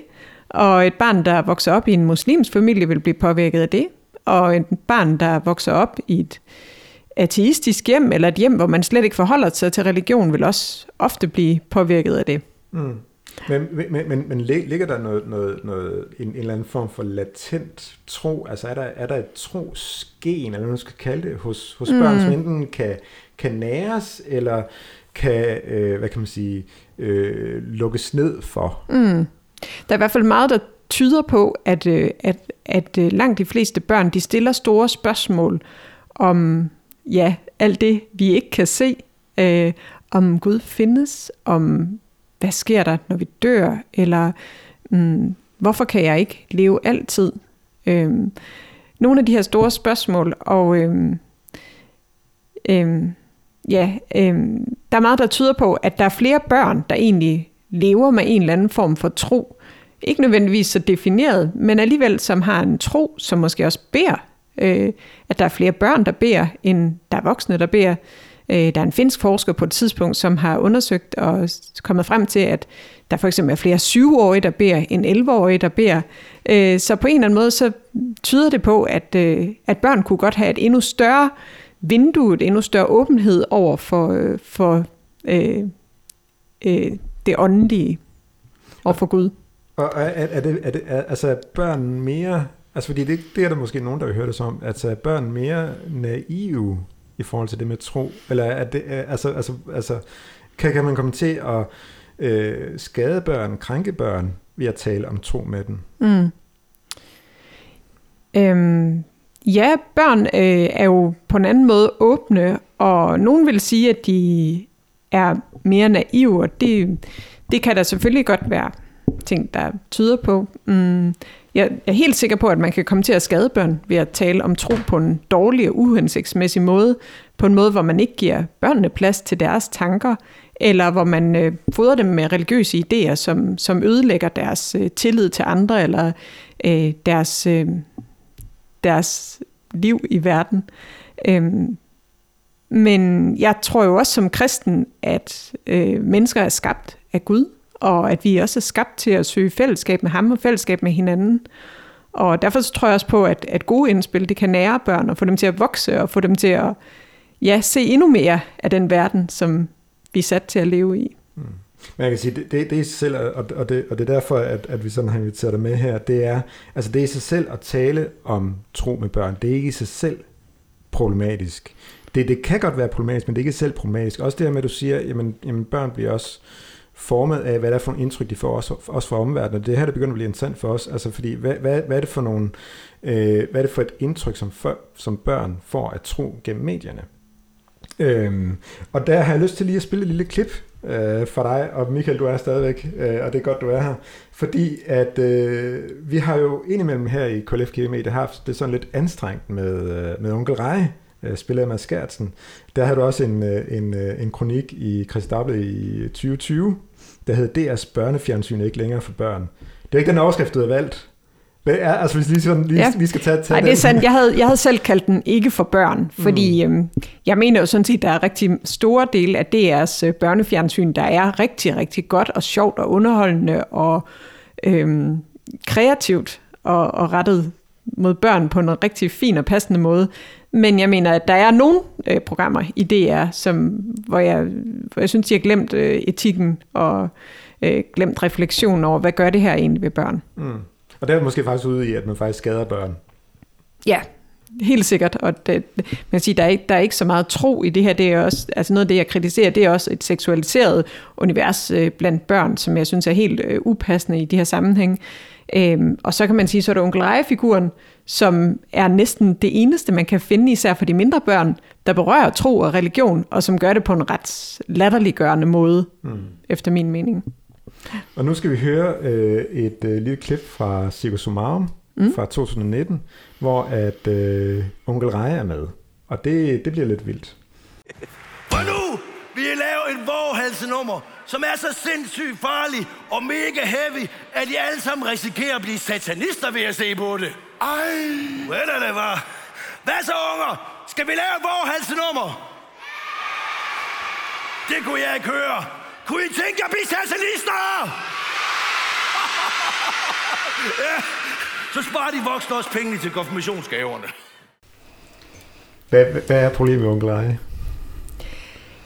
Og et barn, der vokser op i en muslimsk familie, vil blive påvirket af det. Og et barn, der vokser op i et ateistisk hjem, eller et hjem, hvor man slet ikke forholder sig til religion, vil også ofte blive påvirket af det. Mm.
Men, men, men, men ligger der noget, noget, noget, en, en eller anden form for latent tro? Altså er der, er der et trosgen, eller hvad man skal kalde det, hos, hos mm. børn, som enten kan, kan næres, eller kan, øh, hvad kan man sige, øh, lukkes ned for?
Mm. Der er i hvert fald meget, der tyder på, at, øh, at, at øh, langt de fleste børn, de stiller store spørgsmål om, ja, alt det, vi ikke kan se, øh, om Gud findes, om hvad sker der, når vi dør, eller mm, hvorfor kan jeg ikke leve altid? Øhm, nogle af de her store spørgsmål, og øhm, øhm, ja, øhm, der er meget, der tyder på, at der er flere børn, der egentlig lever med en eller anden form for tro. Ikke nødvendigvis så defineret, men alligevel som har en tro, som måske også beder. Øh, at der er flere børn, der beder, end der er voksne, der beder. Øh, der er en finsk forsker på et tidspunkt, som har undersøgt og kommet frem til, at der for eksempel er flere syvårige, der beder, end 11-årige, der beder. Øh, så på en eller anden måde, så tyder det på, at, øh, at børn kunne godt have et endnu større vindue, et endnu større åbenhed over for, øh, for øh, øh, det åndelige og for Gud.
Og er, er, det, er, det, er altså børn mere Altså fordi det, det er der måske nogen, der vil høre det som, at er børn mere naive i forhold til det med tro? Eller er det, øh, altså, altså, altså kan, kan man komme til at øh, skade børn, krænke børn ved at tale om tro med dem?
Mm. Øhm, ja, børn øh, er jo på en anden måde åbne, og nogen vil sige, at de er mere naive, og det, det kan der selvfølgelig godt være ting, der tyder på. Mm, jeg er helt sikker på, at man kan komme til at skade børn ved at tale om tro på en dårlig og uhensigtsmæssig måde, på en måde, hvor man ikke giver børnene plads til deres tanker, eller hvor man øh, fodrer dem med religiøse idéer, som, som ødelægger deres øh, tillid til andre, eller øh, deres, øh, deres liv i verden. Øhm, men jeg tror jo også som kristen, at øh, mennesker er skabt af Gud, og at vi også er skabt til at søge fællesskab med ham og fællesskab med hinanden. Og derfor så tror jeg også på, at, at gode indspil, det kan nære børn og få dem til at vokse og få dem til at ja, se endnu mere af den verden, som vi er sat til at leve i. Mm.
Men jeg kan sige, det, det, det er i sig selv, og, og, det, og det er derfor, at, at vi sådan har inviteret dig med her, det er, altså det er i sig selv at tale om tro med børn. Det er ikke i sig selv problematisk. Det, det kan godt være problematisk, men det er ikke selv problematisk. Også det her med, at du siger, jamen, jamen børn bliver også formet af, hvad det er for nogle indtryk, de får også, også fra omverdenen. Det her, der begynder at blive interessant for os. Altså, fordi, hvad, hvad, hvad er det for nogle, øh, hvad er det for et indtryk, som, for, som børn får at tro gennem medierne? Øhm, og der har jeg lyst til lige at spille et lille klip øh, for dig, og Michael, du er stadigvæk, øh, og det er godt, du er her, fordi at øh, vi har jo indimellem her i KLF Media haft det sådan lidt anstrengt med, øh, med onkel Rej, øh, spiller af Mads Gertsen. Der har du også en, øh, en, øh, en kronik i Chris i 2020, der hedder DR's børnefjernsyn ikke længere for børn. Det er ikke den overskrift, du har valgt, det er, altså hvis lige, sådan, lige, ja. lige skal tage, tage
Nej, det er sandt. Jeg havde, jeg havde selv kaldt den ikke for børn, fordi mm. øhm, jeg mener jo sådan set, der er rigtig store del af DR's øh, børnefjernsyn, der er rigtig, rigtig godt og sjovt og underholdende og øhm, kreativt og, og rettet mod børn på en rigtig fin og passende måde. Men jeg mener, at der er nogle øh, programmer i DR, som, hvor, jeg, hvor jeg synes, de har glemt øh, etikken og øh, glemt refleksion over, hvad gør det her egentlig ved børn. Mm.
Og det er måske faktisk ude i, at man faktisk skader børn.
Ja, helt sikkert. Og det, man siger, der, er ikke, der er ikke så meget tro i det her. Det er også, altså noget af det, jeg kritiserer, det er også et seksualiseret univers øh, blandt børn, som jeg synes er helt øh, upassende i de her sammenhæng. Øhm, og så kan man sige, så er der onkel figuren som er næsten det eneste, man kan finde, især for de mindre børn, der berører tro og religion, og som gør det på en ret latterliggørende måde, mm. efter min mening.
Og nu skal vi høre øh, et øh, lille klip fra Circus Sumarum mm. fra 2019, hvor at øh, onkel Reje er med. Og det, det bliver lidt vildt.
For nu vil jeg lave en våghalsenummer, som er så sindssygt farlig og mega heavy, at de alle sammen risikerer at blive satanister ved at se på det. Ej! Hvad er det, var? Hvad så, unger? Skal vi lave en våghalsenummer? Det kunne jeg ikke høre. Kunne I tænke jer at blive satanister? ja, så sparer de voksne også penge til konfirmationsgaverne.
Hvad, hvad er problemet med onkel Eje?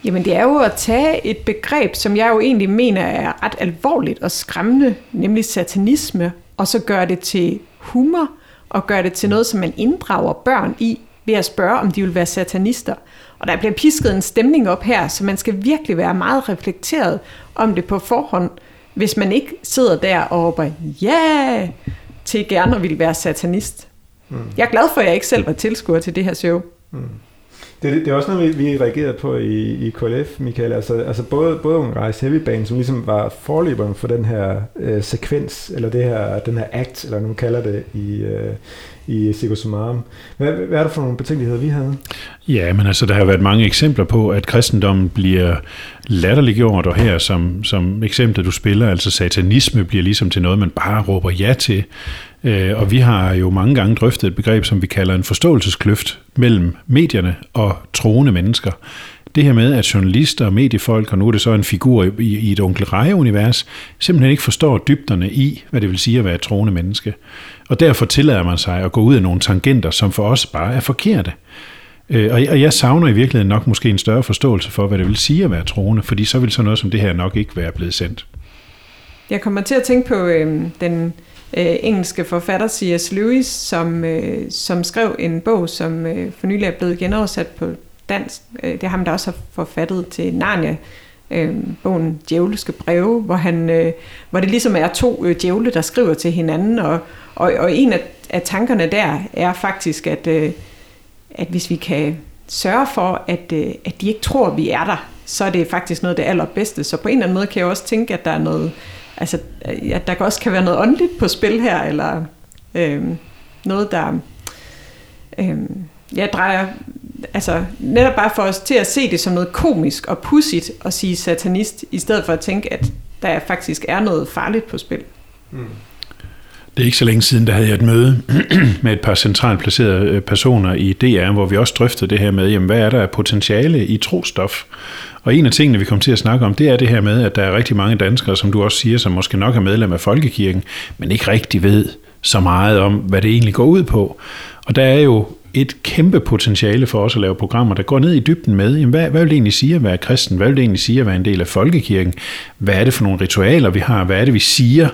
Jamen det er jo at tage et begreb, som jeg jo egentlig mener er ret alvorligt og skræmmende, nemlig satanisme, og så gøre det til humor, og gøre det til noget, som man inddrager børn i, ved at spørge, om de vil være satanister. Og der bliver pisket en stemning op her, så man skal virkelig være meget reflekteret om det på forhånd, hvis man ikke sidder der og råber, ja, til gerne at ville være satanist. Mm. Jeg er glad for, at jeg ikke selv var tilskuer til det her show. Mm.
Det, det er også noget, vi, vi reagerede på i, i KLF, Michael. Altså, altså både, både en rejse heavy band, som ligesom var forløberen for den her øh, sekvens, eller det her, den her act, eller nu kalder det i, øh, i Circus Hvad, hvad er det for nogle betænkeligheder, vi havde?
Ja, men altså, der har været mange eksempler på, at kristendommen bliver latterliggjort, og her som, som eksempel, du spiller, altså satanisme bliver ligesom til noget, man bare råber ja til. Øh, og vi har jo mange gange drøftet et begreb, som vi kalder en forståelseskløft mellem medierne og troende mennesker. Det her med, at journalister og mediefolk, og nu er det så en figur i, i et onkel univers simpelthen ikke forstår dybderne i, hvad det vil sige at være et troende menneske. Og derfor tillader man sig at gå ud af nogle tangenter, som for os bare er forkerte. Øh, og jeg savner i virkeligheden nok måske en større forståelse for, hvad det vil sige at være troende, fordi så vil sådan noget som det her nok ikke være blevet sendt.
Jeg kommer til at tænke på øh, den øh, engelske forfatter C.S. Lewis, som, øh, som skrev en bog, som øh, for nylig er blevet genoversat på dansk. Øh, det er ham, der også har forfattet til Narnia, øh, bogen Djævleske breve, hvor, han, øh, hvor det ligesom er to øh, djævle, der skriver til hinanden, og, og, og en af, af tankerne der er faktisk, at, øh, at hvis vi kan sørge for, at, øh, at de ikke tror, at vi er der, så er det faktisk noget af det allerbedste. Så på en eller anden måde kan jeg også tænke, at der er noget, altså, ja, der også kan være noget åndeligt på spil her, eller øh, noget, der øh, jeg drejer, altså netop bare for os til at se det som noget komisk og pudsigt at sige satanist, i stedet for at tænke, at der faktisk er noget farligt på spil. Mm.
Det er ikke så længe siden, der havde jeg et møde med et par centralt placerede øh, personer i DR, hvor vi også drøftede det her med, jamen, hvad er der af potentiale i trostof? Og en af tingene, vi kom til at snakke om, det er det her med, at der er rigtig mange danskere, som du også siger, som måske nok er medlem af Folkekirken, men ikke rigtig ved så meget om, hvad det egentlig går ud på. Og der er jo et kæmpe potentiale for os at lave programmer, der går ned i dybden med, jamen hvad, hvad vil det egentlig sige at være kristen? Hvad vil det egentlig sige at være en del af folkekirken? Hvad er det for nogle ritualer, vi har? Hvad er det, vi siger?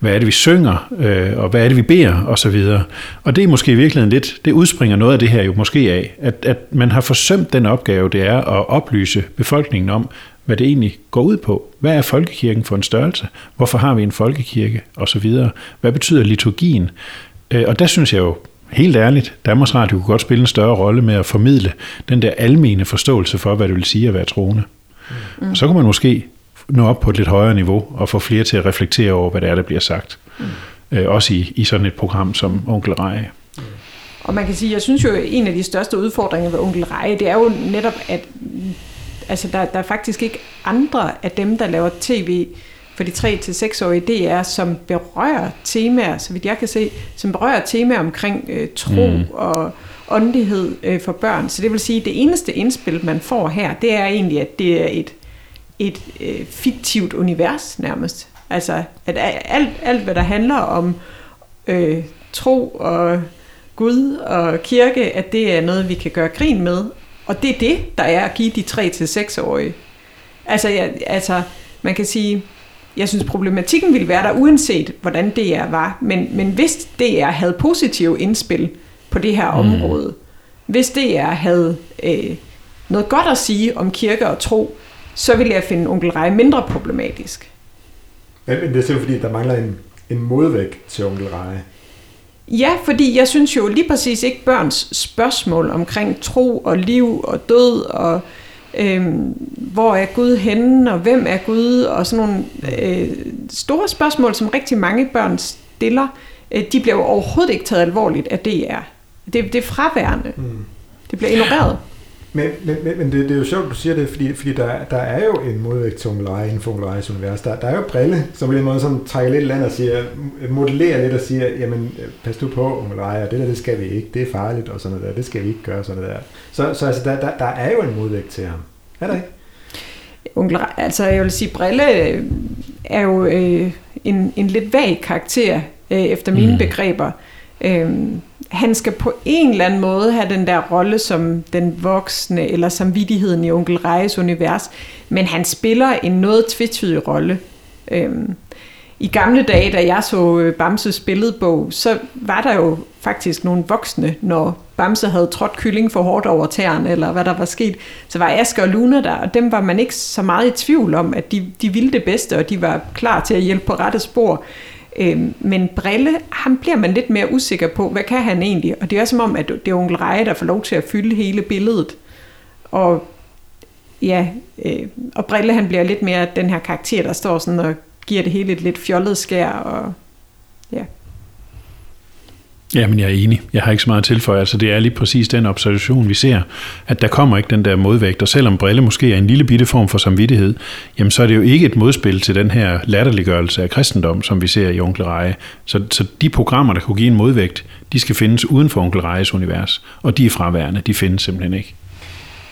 Hvad er det, vi synger? Øh, og hvad er det, vi beder? Og så videre. Og det er måske i virkeligheden lidt, det udspringer noget af det her jo måske af, at, at man har forsømt den opgave, det er at oplyse befolkningen om, hvad det egentlig går ud på. Hvad er folkekirken for en størrelse? Hvorfor har vi en folkekirke? Og så videre. Hvad betyder liturgien? Øh, og der synes jeg jo, helt ærligt, Danmarks Radio kunne godt spille en større rolle med at formidle den der almene forståelse for, hvad det vil sige at være troende. Mm. Og så kan man måske nå op på et lidt højere niveau og få flere til at reflektere over, hvad det er, der bliver sagt. Mm. Øh, også i, i sådan et program som Onkel Reje. Mm.
Og man kan sige, jeg synes jo, at en af de største udfordringer ved Onkel Reje, det er jo netop, at altså, der, der er faktisk ikke andre af dem, der laver tv, for de 3-6-årige, det er, som berører temaer, så vidt jeg kan se, som berører temaer omkring øh, tro mm. og åndelighed øh, for børn. Så det vil sige, at det eneste indspil, man får her, det er egentlig, at det er et, et øh, fiktivt univers nærmest. Altså, at alt, alt hvad der handler om øh, tro og Gud og kirke, at det er noget, vi kan gøre grin med. Og det er det, der er at give de 3-6-årige. Altså, ja, altså, man kan sige, jeg synes, problematikken ville være der, uanset hvordan DR var. Men, men hvis DR havde positive indspil på det her mm. område, hvis DR havde øh, noget godt at sige om kirke og tro, så ville jeg finde onkel Rej mindre problematisk.
Men, men det er simpelthen fordi, der mangler en, en modvægt til onkel Rej.
Ja, fordi jeg synes jo lige præcis ikke børns spørgsmål omkring tro og liv og død og øh, hvor er Gud henne, og hvem er Gud, og sådan nogle øh, store spørgsmål, som rigtig mange børn stiller, øh, de bliver jo overhovedet ikke taget alvorligt af DR. Det, det er fraværende. Mm. Det bliver ignoreret.
Men, men, men, men det, det er jo sjovt, du siger det, fordi, fordi der, der er jo en modvægt til Onkel inden for Onkel univers. Der, der er jo Brille, som på en måde sådan, trækker lidt land og siger, modellerer lidt og siger, jamen pas du på Onkel og det der, det skal vi ikke, det er farligt og sådan noget der, det skal vi ikke gøre sådan noget der. Så, så altså, der, der, der er jo en modvægt til ham. Er der ikke?
Onkel, altså jeg vil sige, Brille er jo øh, en, en lidt vag karakter, øh, efter mine mm. begreber. Øh, han skal på en eller anden måde have den der rolle som den voksne, eller som vidigheden i Onkel Rejes univers, men han spiller en noget tvetydig rolle. Øhm, I gamle dage, da jeg så øh, Bamses billedbog, så var der jo faktisk nogle voksne, når Bamse havde trådt kylling for hårdt over tæren, eller hvad der var sket, så var Asger og Luna der, og dem var man ikke så meget i tvivl om, at de, de ville det bedste, og de var klar til at hjælpe på rette spor. Øh, men Brille, ham bliver man lidt mere usikker på, hvad kan han egentlig? Og det er som om, at det er onkel Reje, der får lov til at fylde hele billedet. Og ja, øh, og Brille han bliver lidt mere den her karakter, der står sådan og giver det hele et lidt fjollet skær, og ja.
Ja, men jeg er enig. Jeg har ikke så meget at tilføje. Altså, det er lige præcis den observation, vi ser, at der kommer ikke den der modvægt. Og selvom Brille måske er en lille bitte form for samvittighed, jamen så er det jo ikke et modspil til den her latterliggørelse af kristendom, som vi ser i Onkel Reje. Så, så de programmer, der kunne give en modvægt, de skal findes uden for Onkel Rejes univers. Og de er fraværende. De findes simpelthen ikke.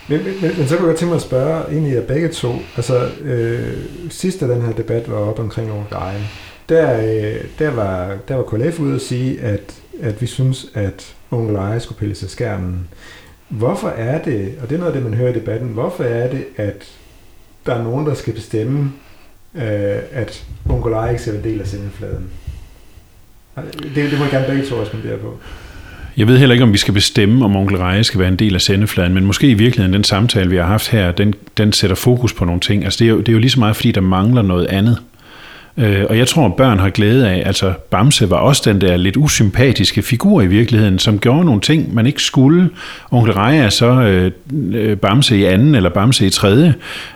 Men, men, men så kunne jeg tænke mig at spørge egentlig af begge to. Altså, øh, sidst da den her debat var op omkring Onkel Reje, der, øh, der, var, der var KLF ude at sige, at at vi synes, at onkel Eje skulle pille sig skærmen. Hvorfor er det, og det er noget af det, man hører i debatten, hvorfor er det, at der er nogen, der skal bestemme, øh, at onkel Eje ikke skal være en del af sendefladen? Det, det må jeg gerne begge to respondere på.
Jeg ved heller ikke, om vi skal bestemme, om onkel Reje skal være en del af sendefladen, men måske i virkeligheden den samtale, vi har haft her, den, den sætter fokus på nogle ting. Altså det er, jo, det er jo lige så meget, fordi der mangler noget andet. Øh, og jeg tror, at børn har glæde af, altså Bamse var også den der lidt usympatiske figur i virkeligheden, som gjorde nogle ting, man ikke skulle. Onkel Reje er så øh, øh, Bamse i anden eller Bamse i tredje.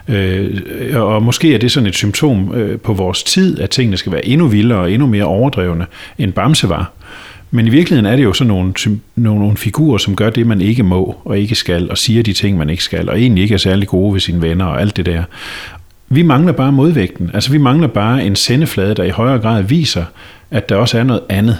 Øh, og måske er det sådan et symptom øh, på vores tid, at tingene skal være endnu vildere og endnu mere overdrevne, end Bamse var. Men i virkeligheden er det jo sådan nogle, nogle, nogle figurer, som gør det, man ikke må og ikke skal, og siger de ting, man ikke skal, og egentlig ikke er særlig gode ved sine venner og alt det der. Vi mangler bare modvægten. Altså vi mangler bare en sendeflade, der i højere grad viser, at der også er noget andet.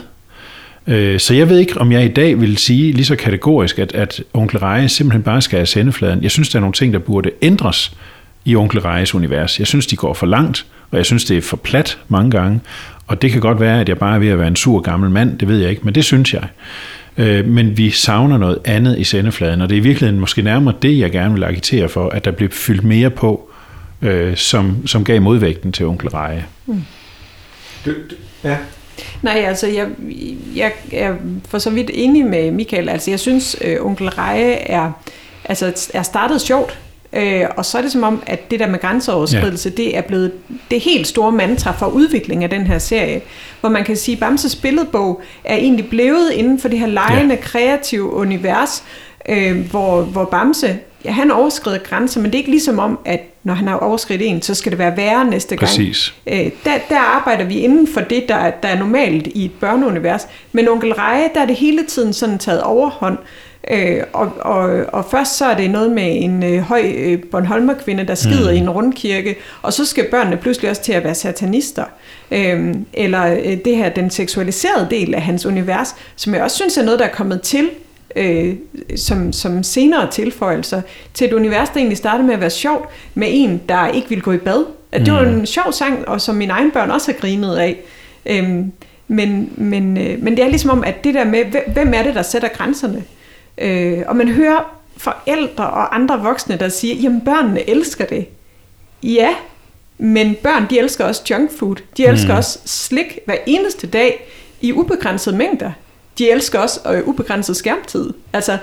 Øh, så jeg ved ikke, om jeg i dag vil sige lige så kategorisk, at, at onkel Reje simpelthen bare skal have sendefladen. Jeg synes, der er nogle ting, der burde ændres i onkel Rejes univers. Jeg synes, de går for langt, og jeg synes, det er for plat mange gange. Og det kan godt være, at jeg bare er ved at være en sur gammel mand, det ved jeg ikke, men det synes jeg. Øh, men vi savner noget andet i sendefladen, og det er i virkeligheden måske nærmere det, jeg gerne vil agitere for, at der bliver fyldt mere på, øh, som, som gav modvægten til onkel Reje. Mm.
Du, du, ja.
Nej, altså jeg, jeg er for så vidt enig med Michael. Altså jeg synes, øh, onkel Reje er, altså, er startet sjovt. Øh, og så er det som om, at det der med grænseoverskridelse, ja. det er blevet det helt store mantra for udvikling af den her serie. Hvor man kan sige, at Bamses billedbog er egentlig blevet inden for det her lejende, ja. kreative univers, øh, hvor, hvor Bamse, ja, han overskrider grænser, men det er ikke ligesom om, at når han har overskridt en, så skal det være værre næste gang.
Præcis.
Øh, der, der arbejder vi inden for det, der, der er normalt i et børneunivers. Men onkel Reje, der er det hele tiden sådan taget overhånd. Øh, og, og, og først så er det noget med en øh, høj øh, Bornholmer-kvinde, der skider mm. i en rundkirke, og så skal børnene pludselig også til at være satanister. Øh, eller øh, det her, den seksualiserede del af hans univers, som jeg også synes er noget, der er kommet til øh, som, som senere tilføjelser til et univers, der egentlig startede med at være sjovt, med en, der ikke ville gå i bad. At det mm. var en sjov sang, og som mine egne børn også har grinet af. Øhm, men, men, øh, men det er ligesom om, at det der med, hvem er det, der sætter grænserne? Øh, og man hører forældre og andre voksne, der siger, jamen børnene elsker det. Ja, men børn, de elsker også junk food. De elsker mm. også slik hver eneste dag i ubegrænsede mængder. De elsker også øh, ubegrænset skærmtid. Altså,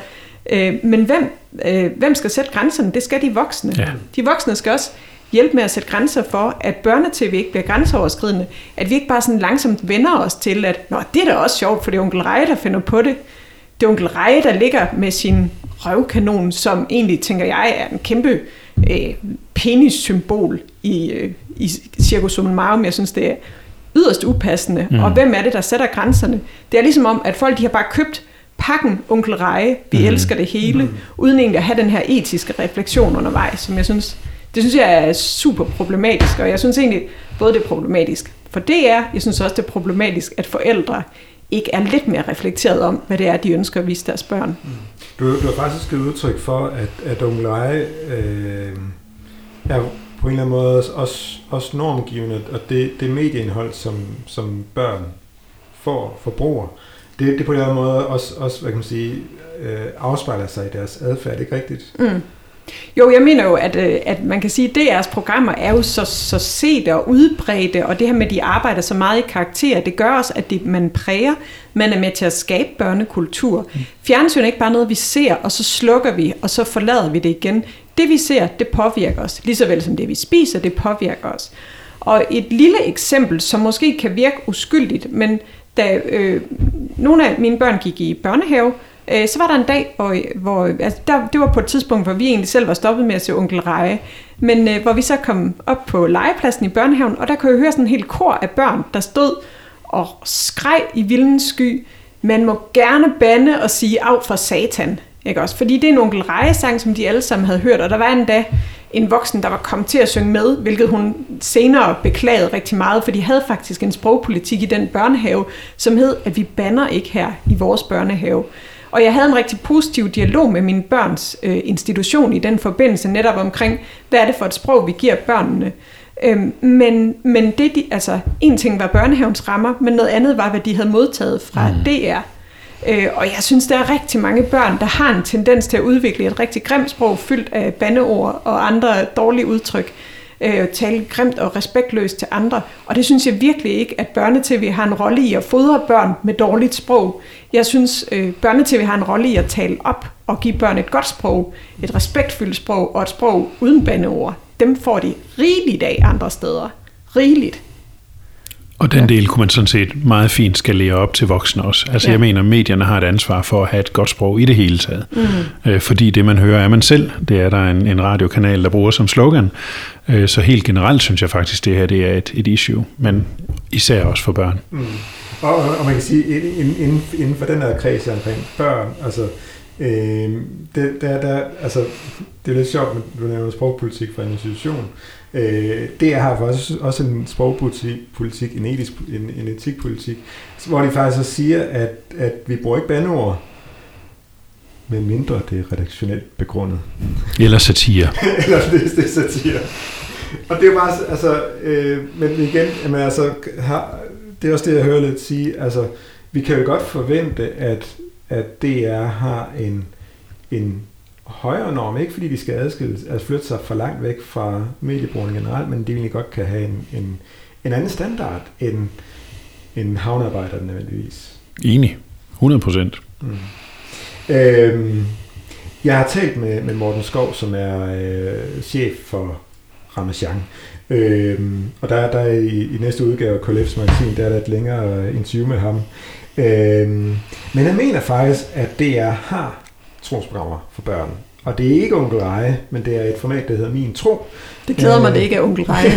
øh, men hvem, øh, hvem skal sætte grænserne? Det skal de voksne. Ja. De voksne skal også hjælpe med at sætte grænser for, at børnetv ikke bliver grænseoverskridende. At vi ikke bare sådan langsomt vender os til, at Nå, det er da også sjovt, for det er onkel Reje, der finder på det det er onkel Reje, der ligger med sin røvkanon, som egentlig, tænker jeg, er en kæmpe øh, penis-symbol i, øh, i Circus Marum. Jeg synes, det er yderst upassende. Mm. Og hvem er det, der sætter grænserne? Det er ligesom om, at folk de har bare købt pakken onkel Reje, vi mm. elsker det hele, mm. uden egentlig at have den her etiske refleksion undervejs, som jeg synes, det synes jeg er super problematisk, og jeg synes egentlig, både det er problematisk for det er, jeg synes også, det er problematisk, at forældre ikke er lidt mere reflekteret om, hvad det er, de ønsker at vise deres børn. Mm.
Du, du har faktisk et udtryk for, at, at onkel øh, er på en eller anden måde også, også normgivende, og det, det medieindhold, som, som børn får, forbruger, det, det på en eller anden måde også, også hvad kan man sige, øh, afspejler sig i deres adfærd, ikke rigtigt?
Mm. Jo, jeg mener jo, at, øh, at man kan sige, at DR's programmer er jo så, så sete og udbredte, og det her med, at de arbejder så meget i karakter, det gør også, at det, man præger, man er med til at skabe børnekultur. Mm. Fjernsyn er ikke bare noget, vi ser, og så slukker vi, og så forlader vi det igen. Det vi ser, det påvirker os, lige så vel som det vi spiser, det påvirker os. Og et lille eksempel, som måske kan virke uskyldigt, men da øh, nogle af mine børn gik i børnehave, Øh, så var der en dag, hvor, hvor altså der, det var på et tidspunkt, hvor vi egentlig selv var stoppet med at se Onkel Reje, men øh, hvor vi så kom op på legepladsen i børnehaven, og der kunne jeg høre sådan en helt kor af børn, der stod og skreg i vildens sky, man må gerne bande og sige af for satan. Ikke også? Fordi det er en onkel Reje-sang, som de alle sammen havde hørt, og der var en dag en voksen, der var kommet til at synge med, hvilket hun senere beklagede rigtig meget, for de havde faktisk en sprogpolitik i den børnehave, som hed, at vi banner ikke her i vores børnehave. Og jeg havde en rigtig positiv dialog med min børns øh, institution i den forbindelse, netop omkring, hvad er det for et sprog, vi giver børnene. Øhm, men, men det, de, altså, en ting var børnehavens rammer, men noget andet var, hvad de havde modtaget fra mm. DR. Øh, og jeg synes, der er rigtig mange børn, der har en tendens til at udvikle et rigtig grimt sprog, fyldt af bandeord og andre dårlige udtryk øh, tale grimt og respektløst til andre. Og det synes jeg virkelig ikke, at børnetv har en rolle i at fodre børn med dårligt sprog. Jeg synes, øh, børnetv har en rolle i at tale op og give børn et godt sprog, et respektfuldt sprog og et sprog uden bandeord. Dem får de rigeligt af andre steder. Rigeligt.
Og den del kunne man sådan set meget fint skal lære op til voksne også. Altså ja. jeg mener, at medierne har et ansvar for at have et godt sprog i det hele taget. Mm. Øh, fordi det man hører er man selv. Det er der en, en radiokanal, der bruger som slogan. Øh, så helt generelt synes jeg faktisk, det her det er et, et issue. Men især også for børn. Mm.
Og, og man kan sige, inden, inden for den her kreds omkring børn, altså Øh, det, der, der, altså, det er lidt sjovt, at du nævner sprogpolitik for en institution. Øh, det har faktisk også en sprogpolitik, en, etisk, en, en etikpolitik, hvor de faktisk også siger, at, at vi bruger ikke bandeord, men mindre det er redaktionelt begrundet.
Eller satire.
Eller det, det er satire. Og det er bare, altså, øh, men igen, jamen, altså, har, det er også det, jeg hører lidt sige, altså, vi kan jo godt forvente, at, at DR har en, en højere norm, ikke fordi de skal adskilles, altså flytte sig for langt væk fra mediebrugerne generelt, men de egentlig godt kan have en, en, en anden standard end en havnearbejder nødvendigvis.
Enig. 100 procent. Mm.
Øhm, jeg har talt med, med Morten Skov, som er øh, chef for Ramachan. Øhm, og der, der i, i næste udgave af KLF's magasin, der er der et længere interview med ham. Øhm, men jeg mener faktisk, at DR har trosprogrammer for børn. Og det er ikke Onkel Reje, men det er et format, der hedder Min Tro.
Det glæder mig, øh, det ikke er Onkel Reje.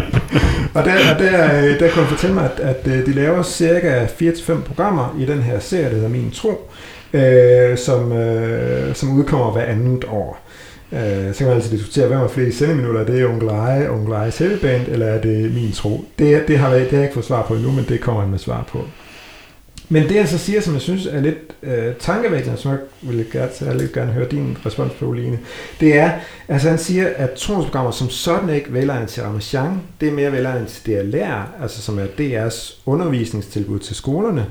og der, og der, øh, der kan jeg fortælle mig, at, at øh, de laver cirka 4-5 programmer i den her serie, der hedder Min Tro, øh, som, øh, som udkommer hver andet år. Øh, så kan man altså diskutere, hvem er flest sendeminutter. Er det Onkel Reje, Onkel Rejes Band, eller er det Min Tro? Det, det, har, det har jeg ikke fået svar på endnu, men det kommer han med svar på. Men det han så siger, som jeg synes er lidt øh, tankevækkende, som jeg vil gerne, jeg gerne høre din respons på, Line, det er, altså han siger, at trosprogrammer som sådan ikke velegnet til Ramachan, det er mere velegnet til DLR, altså som er DR's undervisningstilbud til skolerne,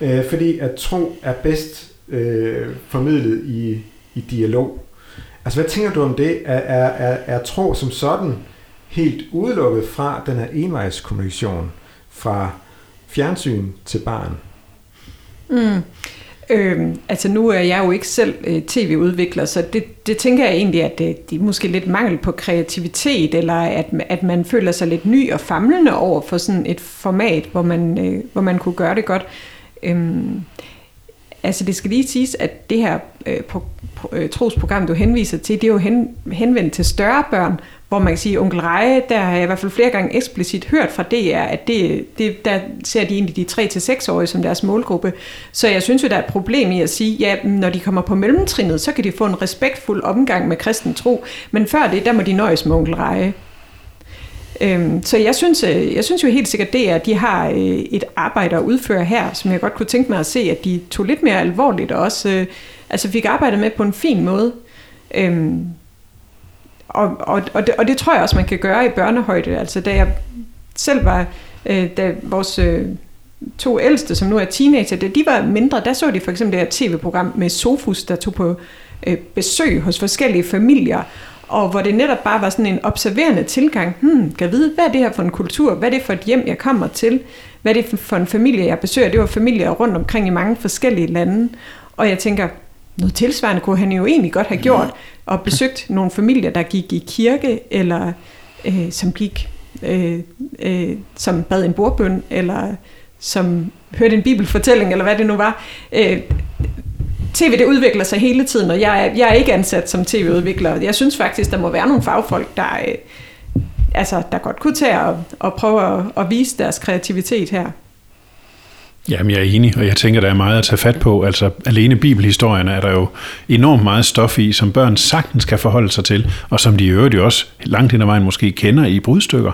øh, fordi at tro er bedst øh, formidlet i, i dialog. Altså hvad tænker du om det? Er, er, er, er tro som sådan helt udelukket fra den her envejskommunikation fra fjernsyn til barn?
Mm. Øhm, altså nu er jeg jo ikke selv øh, tv-udvikler, så det, det tænker jeg egentlig, at det, det er måske lidt mangel på kreativitet, eller at, at man føler sig lidt ny og famlende over for sådan et format, hvor man, øh, hvor man kunne gøre det godt. Øhm, altså det skal lige siges, at det her øh, pro, pro, øh, trosprogram, du henviser til, det er jo hen, henvendt til større børn, hvor man kan sige, onkel Reje, der har jeg i hvert fald flere gange eksplicit hørt fra DR, at det, det, der ser de egentlig de 3-6-årige som deres målgruppe. Så jeg synes jo, der er et problem i at sige, ja, når de kommer på mellemtrinnet, så kan de få en respektfuld omgang med kristen tro, men før det, der må de nøjes med onkel Reje. Øhm, så jeg synes, øh, jeg synes jo helt sikkert, det er, at de har øh, et arbejde at udføre her, som jeg godt kunne tænke mig at se, at de tog lidt mere alvorligt og også øh, altså fik arbejdet med på en fin måde. Øhm, og, og, og, det, og det tror jeg også, man kan gøre i børnehøjde. Altså da jeg selv var, øh, da vores øh, to ældste, som nu er teenager, da de var mindre, der så de for eksempel det her tv-program med Sofus, der tog på øh, besøg hos forskellige familier, og hvor det netop bare var sådan en observerende tilgang. Hmm, kan jeg vide, hvad er det her for en kultur? Hvad er det for et hjem, jeg kommer til? Hvad er det for en familie, jeg besøger? Det var familier rundt omkring i mange forskellige lande. Og jeg tænker, noget tilsvarende kunne han jo egentlig godt have gjort, og besøgt nogle familier, der gik i kirke, eller øh, som gik, øh, øh, som bad en bordbøn, eller som hørte en bibelfortælling, eller hvad det nu var. Øh, TV det udvikler sig hele tiden, og jeg er, jeg er ikke ansat som tv-udvikler. Jeg synes faktisk, der må være nogle fagfolk, der, øh, altså, der godt kunne tage og, og prøve at, at vise deres kreativitet her.
Jamen, jeg er enig, og jeg tænker, der er meget at tage fat på. Altså, alene bibelhistorierne er der jo enormt meget stof i, som børn sagtens kan forholde sig til, og som de i øvrigt jo også langt hen ad vejen måske kender i brudstykker.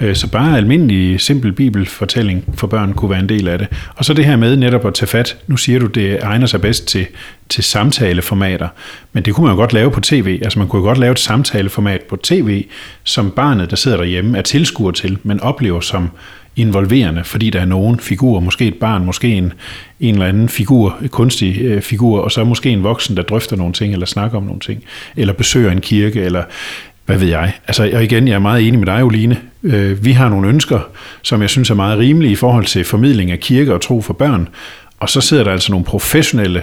Øh, så bare almindelig, simpel bibelfortælling for børn kunne være en del af det. Og så det her med netop at tage fat. Nu siger du, det egner sig bedst til, til samtaleformater, men det kunne man jo godt lave på tv. Altså man kunne jo godt lave et samtaleformat på tv, som barnet, der sidder derhjemme, er tilskuer til, men oplever som involverende, fordi der er nogen figur, måske et barn, måske en, en eller anden figur, en kunstig øh, figur, og så måske en voksen, der drøfter nogle ting, eller snakker om nogle ting, eller besøger en kirke, eller hvad ved jeg? Altså, og igen, jeg er meget enig med dig, Oline. Øh, vi har nogle ønsker, som jeg synes er meget rimelige i forhold til formidling af kirke og tro for børn. Og så sidder der altså nogle professionelle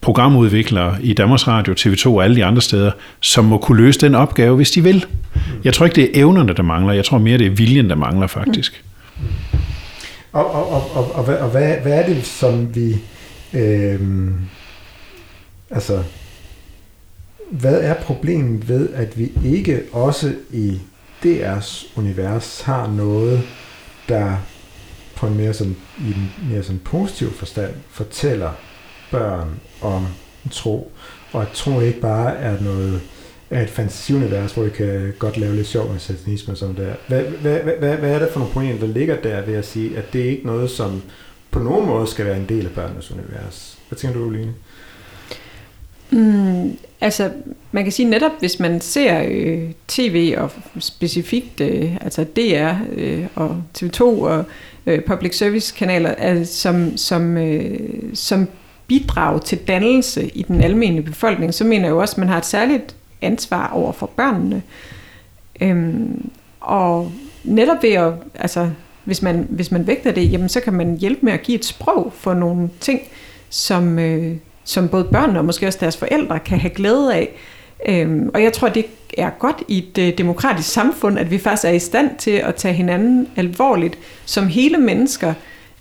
programudviklere i Danmarks Radio, TV2 og alle de andre steder, som må kunne løse den opgave, hvis de vil. Jeg tror ikke, det er evnerne, der mangler. Jeg tror mere, det er viljen, der mangler faktisk.
Og, og, og, og, og, hvad, og hvad, hvad er det, som vi... Øh, altså, hvad er problemet ved, at vi ikke også i DR's univers har noget, der på en mere sådan, i en mere sådan positiv forstand fortæller børn om tro, og at tro ikke bare er noget er et fantasiunivers, hvor I kan godt lave lidt sjov med satanisme og sådan der. Hvad, hvad, hvad, hvad, er det for nogle pointer, der ligger der ved at sige, at det er ikke noget, som på nogen måde skal være en del af børnenes univers? Hvad tænker du, Line?
Mm, altså, man kan sige netop, hvis man ser øh, tv og specifikt øh, altså DR øh, og TV2 og øh, public service kanaler, altså, som, som, øh, som bidrag til dannelse i den almindelige befolkning, så mener jeg jo også, at man har et særligt ansvar over for børnene. Øhm, og netop ved at, altså, hvis man, hvis man vægter det, jamen, så kan man hjælpe med at give et sprog for nogle ting, som, øh, som både børnene og måske også deres forældre kan have glæde af. Øhm, og jeg tror, det er godt i et øh, demokratisk samfund, at vi faktisk er i stand til at tage hinanden alvorligt som hele mennesker,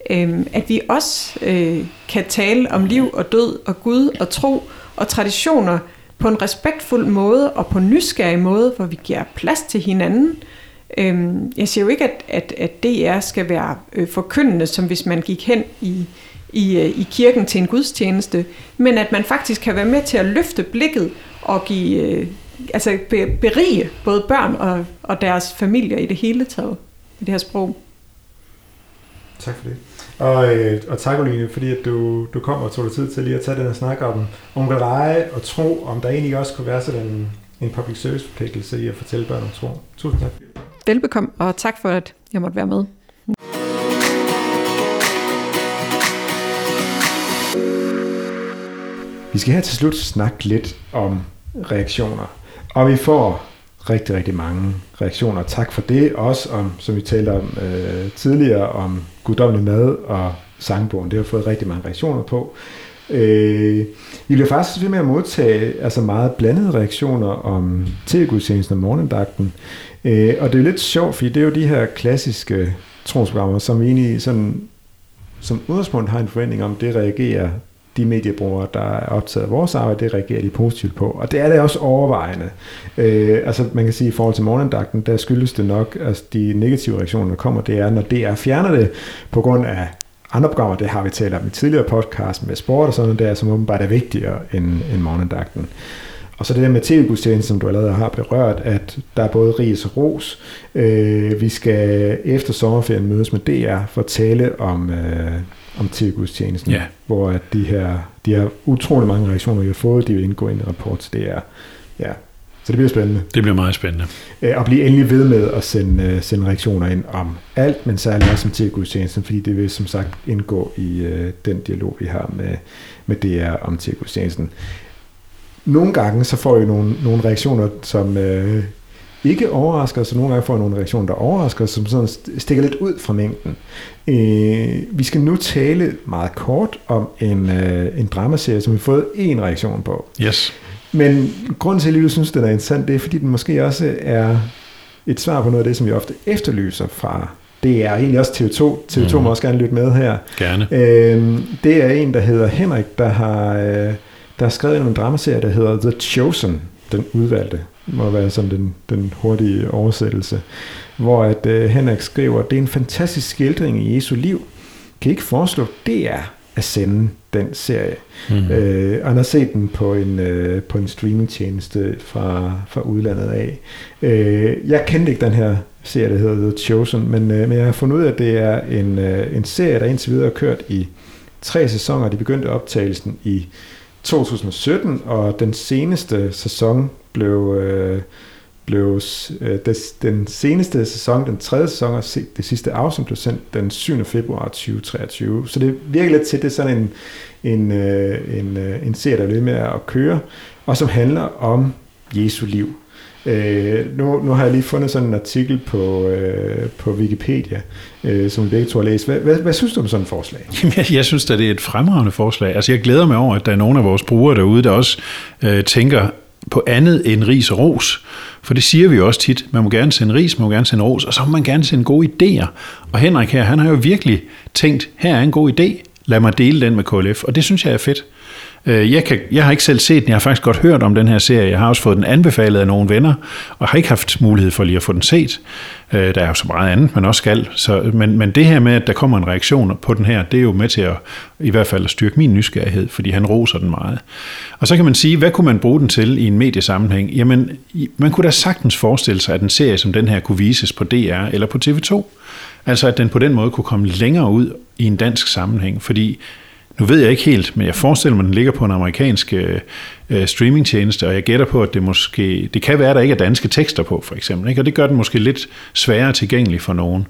øhm, at vi også øh, kan tale om liv og død og Gud og tro og traditioner på en respektfuld måde og på en nysgerrig måde, hvor vi giver plads til hinanden. Øhm, jeg siger jo ikke, at, at, at DR skal være øh, forkyndende, som hvis man gik hen i, i, øh, i kirken til en gudstjeneste, men at man faktisk kan være med til at løfte blikket og give, øh, altså berige både børn og, og deres familier i det hele taget i det her sprog.
Tak for det. Og, øh, og tak, Oline, fordi at du, du kom og tog dig tid til lige at tage den og snakke om, om lege og tro, om der egentlig også kunne være sådan en, en public service forpligtelse i at fortælle børn om tro. Tusind tak.
Velbekomme, og tak for, at jeg måtte være med.
Vi skal her til slut snakke lidt om reaktioner. Og vi får rigtig, rigtig mange reaktioner. Tak for det. Også om, som vi talte om øh, tidligere, om guddommelig mad og sangbogen. Det har fået rigtig mange reaktioner på. Øh, I bliver faktisk ved med at modtage altså meget blandede reaktioner om tv-gudstjenesten og morgendagten. Øh, og det er lidt sjovt, fordi det er jo de her klassiske trosprogrammer, som vi egentlig sådan, som udgangspunkt har en forventning om, det reagerer de mediebrugere, der er optaget af vores arbejde, det reagerer de positivt på. Og det er det også overvejende. Øh, altså man kan sige, i forhold til morgendagten, der skyldes det nok, at altså, de negative reaktioner, der kommer, det er, når DR fjerner det på grund af andre programmer, det har vi talt om i tidligere podcast med sport og sådan noget der, som åbenbart er vigtigere end, end morgendagten. Og så det der med tv som du allerede har berørt, at der er både ris og ros. Øh, vi skal efter sommerferien mødes med DR for at tale om, øh, om tv-gudstjenesten, ja. hvor at de her, de her utrolig mange reaktioner, vi har fået, de vil indgå i en rapport til DR. Ja. Så det bliver spændende.
Det bliver meget spændende.
Øh, og blive endelig ved med at sende, øh, sende reaktioner ind om alt, men særligt også om tv-gudstjenesten, fordi det vil som sagt indgå i uh, den dialog, vi har med, med DR om tv-gudstjenesten. Nogle gange så får vi nogle, nogle reaktioner, som uh, ikke overrasker og nogle gange får nogle reaktioner, der overrasker som sådan stikker lidt ud fra mængden. Øh, vi skal nu tale meget kort om en, øh, en dramaserie, som vi har fået en reaktion på.
Yes.
Men grunden til, at jeg synes, den er interessant, det er, fordi den måske også er et svar på noget af det, som vi ofte efterlyser fra det er egentlig også TV2. TV2 mm. må også gerne lytte med her.
Gerne.
Øh, det er en, der hedder Henrik, der har, øh, der har skrevet en dramaserie, der hedder The Chosen, den udvalgte må være sådan den, den hurtige oversættelse, hvor at uh, Henrik skriver, det er en fantastisk skildring i Jesu liv. Kan I ikke foreslå, det er at sende den serie. Mm. Uh, og han har set den på en, uh, på en streamingtjeneste fra, fra udlandet af. Uh, jeg kendte ikke den her serie, der hedder The Chosen, men, uh, men jeg har fundet ud af, at det er en, uh, en serie, der indtil videre har kørt i tre sæsoner. De begyndte optagelsen i 2017, og den seneste sæson blev, øh, blev øh, des, den seneste sæson, den tredje sæson, og det sidste afsnit blev sendt den 7. februar 2023. Så det virker lidt til, det er sådan en, en, øh, en, øh, en serie, der er med at køre, og som handler om Jesu liv. Øh, nu, nu har jeg lige fundet sådan en artikel på, øh, på Wikipedia, øh, som begge to har læst. Hvad, hvad, hvad synes du om sådan et forslag?
Jamen, jeg, jeg synes at det er et fremragende forslag. Altså, jeg glæder mig over, at der er nogle af vores brugere derude, der også øh, tænker på andet end ris og ros. For det siger vi jo også tit. Man må gerne sende ris, man må gerne sende ros, og så må man gerne sende gode idéer. Og Henrik her, han har jo virkelig tænkt, her er en god idé, lad mig dele den med KLF. Og det synes jeg er fedt. Øh, jeg, kan, jeg har ikke selv set den, jeg har faktisk godt hørt om den her serie. Jeg har også fået den anbefalet af nogle venner, og har ikke haft mulighed for lige at få den set. Øh, der er jo så meget andet, man også skal. Så, men, men det her med, at der kommer en reaktion på den her, det er jo med til at i hvert fald at styrke min nysgerrighed, fordi han roser den meget. Og så kan man sige, hvad kunne man bruge den til i en mediesammenhæng? Jamen, man kunne da sagtens forestille sig, at en serie som den her kunne vises på DR eller på TV2. Altså at den på den måde kunne komme længere ud i en dansk sammenhæng, fordi nu ved jeg ikke helt, men jeg forestiller mig, at den ligger på en amerikansk øh, øh, streamingtjeneste, og jeg gætter på, at det måske, det kan være, at der ikke er danske tekster på, for eksempel, ikke? og det gør den måske lidt sværere tilgængelig for nogen.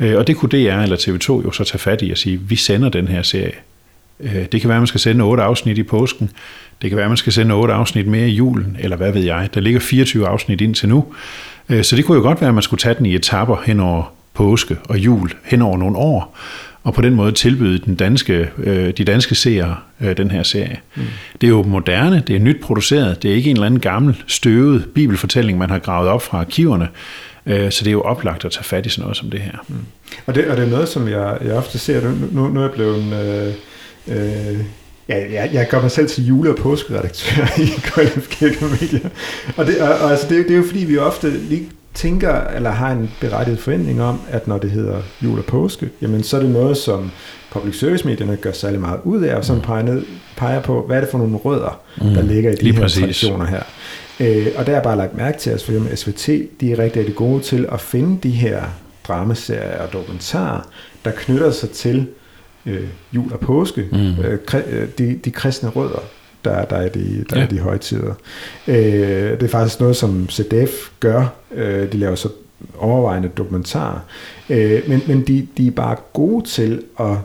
Øh, og det kunne DR eller TV2 jo så tage fat i og sige, vi sender den her serie. Øh, det kan være, at man skal sende otte afsnit i påsken. Det kan være, at man skal sende otte afsnit mere i julen, eller hvad ved jeg. Der ligger 24 afsnit indtil nu. Øh, så det kunne jo godt være, at man skulle tage den i etapper hen over påske og jul, hen over nogle år og på den måde tilbyde den danske, øh, de danske seere øh, den her serie. Mm. Det er jo moderne, det er nyt produceret, det er ikke en eller anden gammel, støvet bibelfortælling, man har gravet op fra arkiverne, øh, så det er jo oplagt at tage fat i sådan noget som det her. Mm.
Og, det, og det er noget, som jeg, jeg ofte ser, nu, nu er jeg blevet... Øh, øh, Ja, jeg, jeg gør mig selv til jule- og påskeredaktør i KLF Media. Og, det, og, og altså, det, det er jo fordi, vi ofte lige tænker, eller har en berettiget forventning om, at når det hedder jul og påske, jamen så er det noget, som public service medierne gør særlig meget ud af, og som mm. peger, ned, peger på, hvad er det for nogle rødder, mm. der ligger i de Lige her præcis. traditioner her. Øh, og der er bare lagt mærke til, at for eksempel SVT, de er rigtig, rigtig gode til at finde de her dramaserier og dokumentarer, der knytter sig til øh, jul og påske, mm. øh, øh de, de kristne rødder, der, der, er, de, der ja. er de højtider. Øh, det er faktisk noget, som CDF gør. Øh, de laver så overvejende dokumentarer. Øh, men men de, de er bare gode til at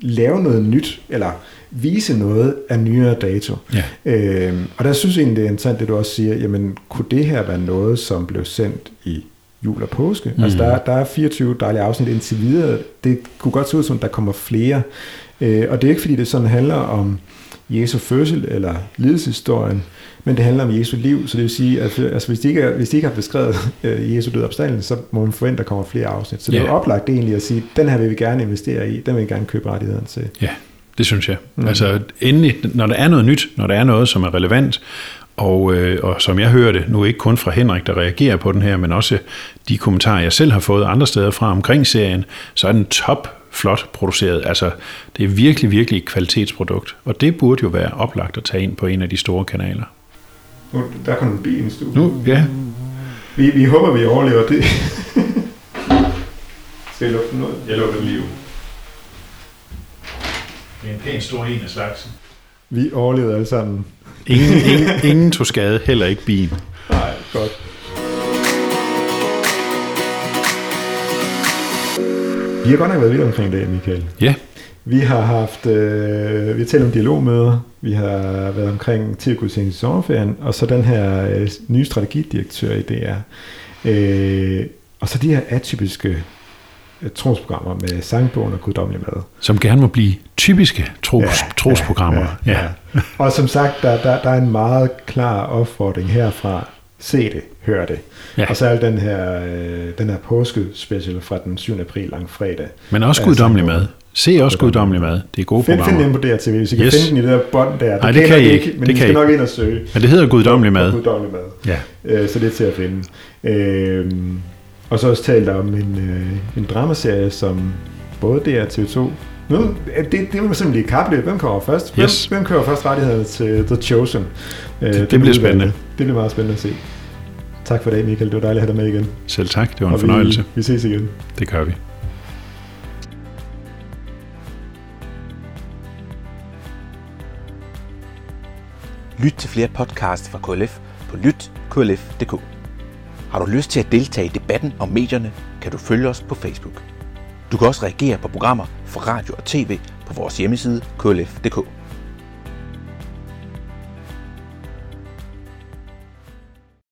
lave noget nyt, eller vise noget af nyere dato. Ja. Øh, og der synes jeg egentlig, det er interessant, det du også siger, jamen kunne det her være noget, som blev sendt i jul og påske? Mm. Altså der, der er 24 dejlige afsnit indtil videre. Det kunne godt se ud som, der kommer flere. Øh, og det er ikke, fordi det sådan handler om Jesu fødsel eller lidelseshistorien, men det handler om Jesu liv, så det vil sige, at altså, hvis, de ikke hvis de ikke har beskrevet uh, Jesu død opstanden, så må man forvente, at der kommer flere afsnit. Så det er oplagt egentlig at sige, den her vil vi gerne investere i, den vil vi gerne købe rettigheden til.
Ja, det synes jeg. Mm. Altså endelig, når der er noget nyt, når der er noget, som er relevant, og, øh, og som jeg hører det, nu ikke kun fra Henrik, der reagerer på den her, men også de kommentarer, jeg selv har fået andre steder fra omkring serien, så er den top flot produceret. Altså, det er virkelig, virkelig et kvalitetsprodukt. Og det burde jo være oplagt at tage ind på en af de store kanaler.
Nu, der kommer en bil i studiet.
Nu, ja.
Vi, vi håber, vi overlever det.
Skal jeg lukke den ud? Jeg lukker den lige ud. Det er en pæn stor en af slagsen.
Vi overlevede alle sammen.
Ingen, ingen, ingen tog skade, heller ikke bilen.
Nej, godt. Vi har godt nok været vidt omkring det, Michael.
Ja.
Vi har haft, øh, vi har talt om dialogmøder, vi har været omkring tv i sommerferien, og så den her øh, nye strategidirektør i DR. Øh, og så de her atypiske øh, trosprogrammer med sangbogen og guddommelig mad.
Som gerne må blive typiske tros, ja, trosprogrammer. Ja, ja,
ja. Og som sagt, der, der, der er en meget klar opfordring herfra. Se det, hør det. Ja. Og så er den her, øh, den her påske special fra den 7. april lang fredag.
Men også guddommelig mad. Se også guddommelig mad. Det er gode
find,
programmer.
Find den på DRTV, hvis I yes. kan finde den i det der bånd der.
Det Nej, det kan I ikke.
Men
det
I skal I. nok ind og søge.
Men det hedder guddommelig mad.
Guddommelig mad.
Ja.
Øh, så det er til at finde. Øh, og så også talt om en, øh, en dramaserie, som både DR TV2 nu, det, det vil man simpelthen lige kapløb. Hvem kommer først? Hvem, yes. hvem kører først rettigheder til The Chosen?
Øh, det, det, det bliver spændende. Det
bliver meget spændende at se. Tak for det, Michael. Det var dejligt at have dig med igen.
Selv tak. Det var en og fornøjelse. Vi,
vi ses igen.
Det gør vi.
Lyt til flere podcasts fra KLF på lytklf.dk. Har du lyst til at deltage i debatten om medierne, kan du følge os på Facebook. Du kan også reagere på programmer fra radio og tv på vores hjemmeside klf.dk.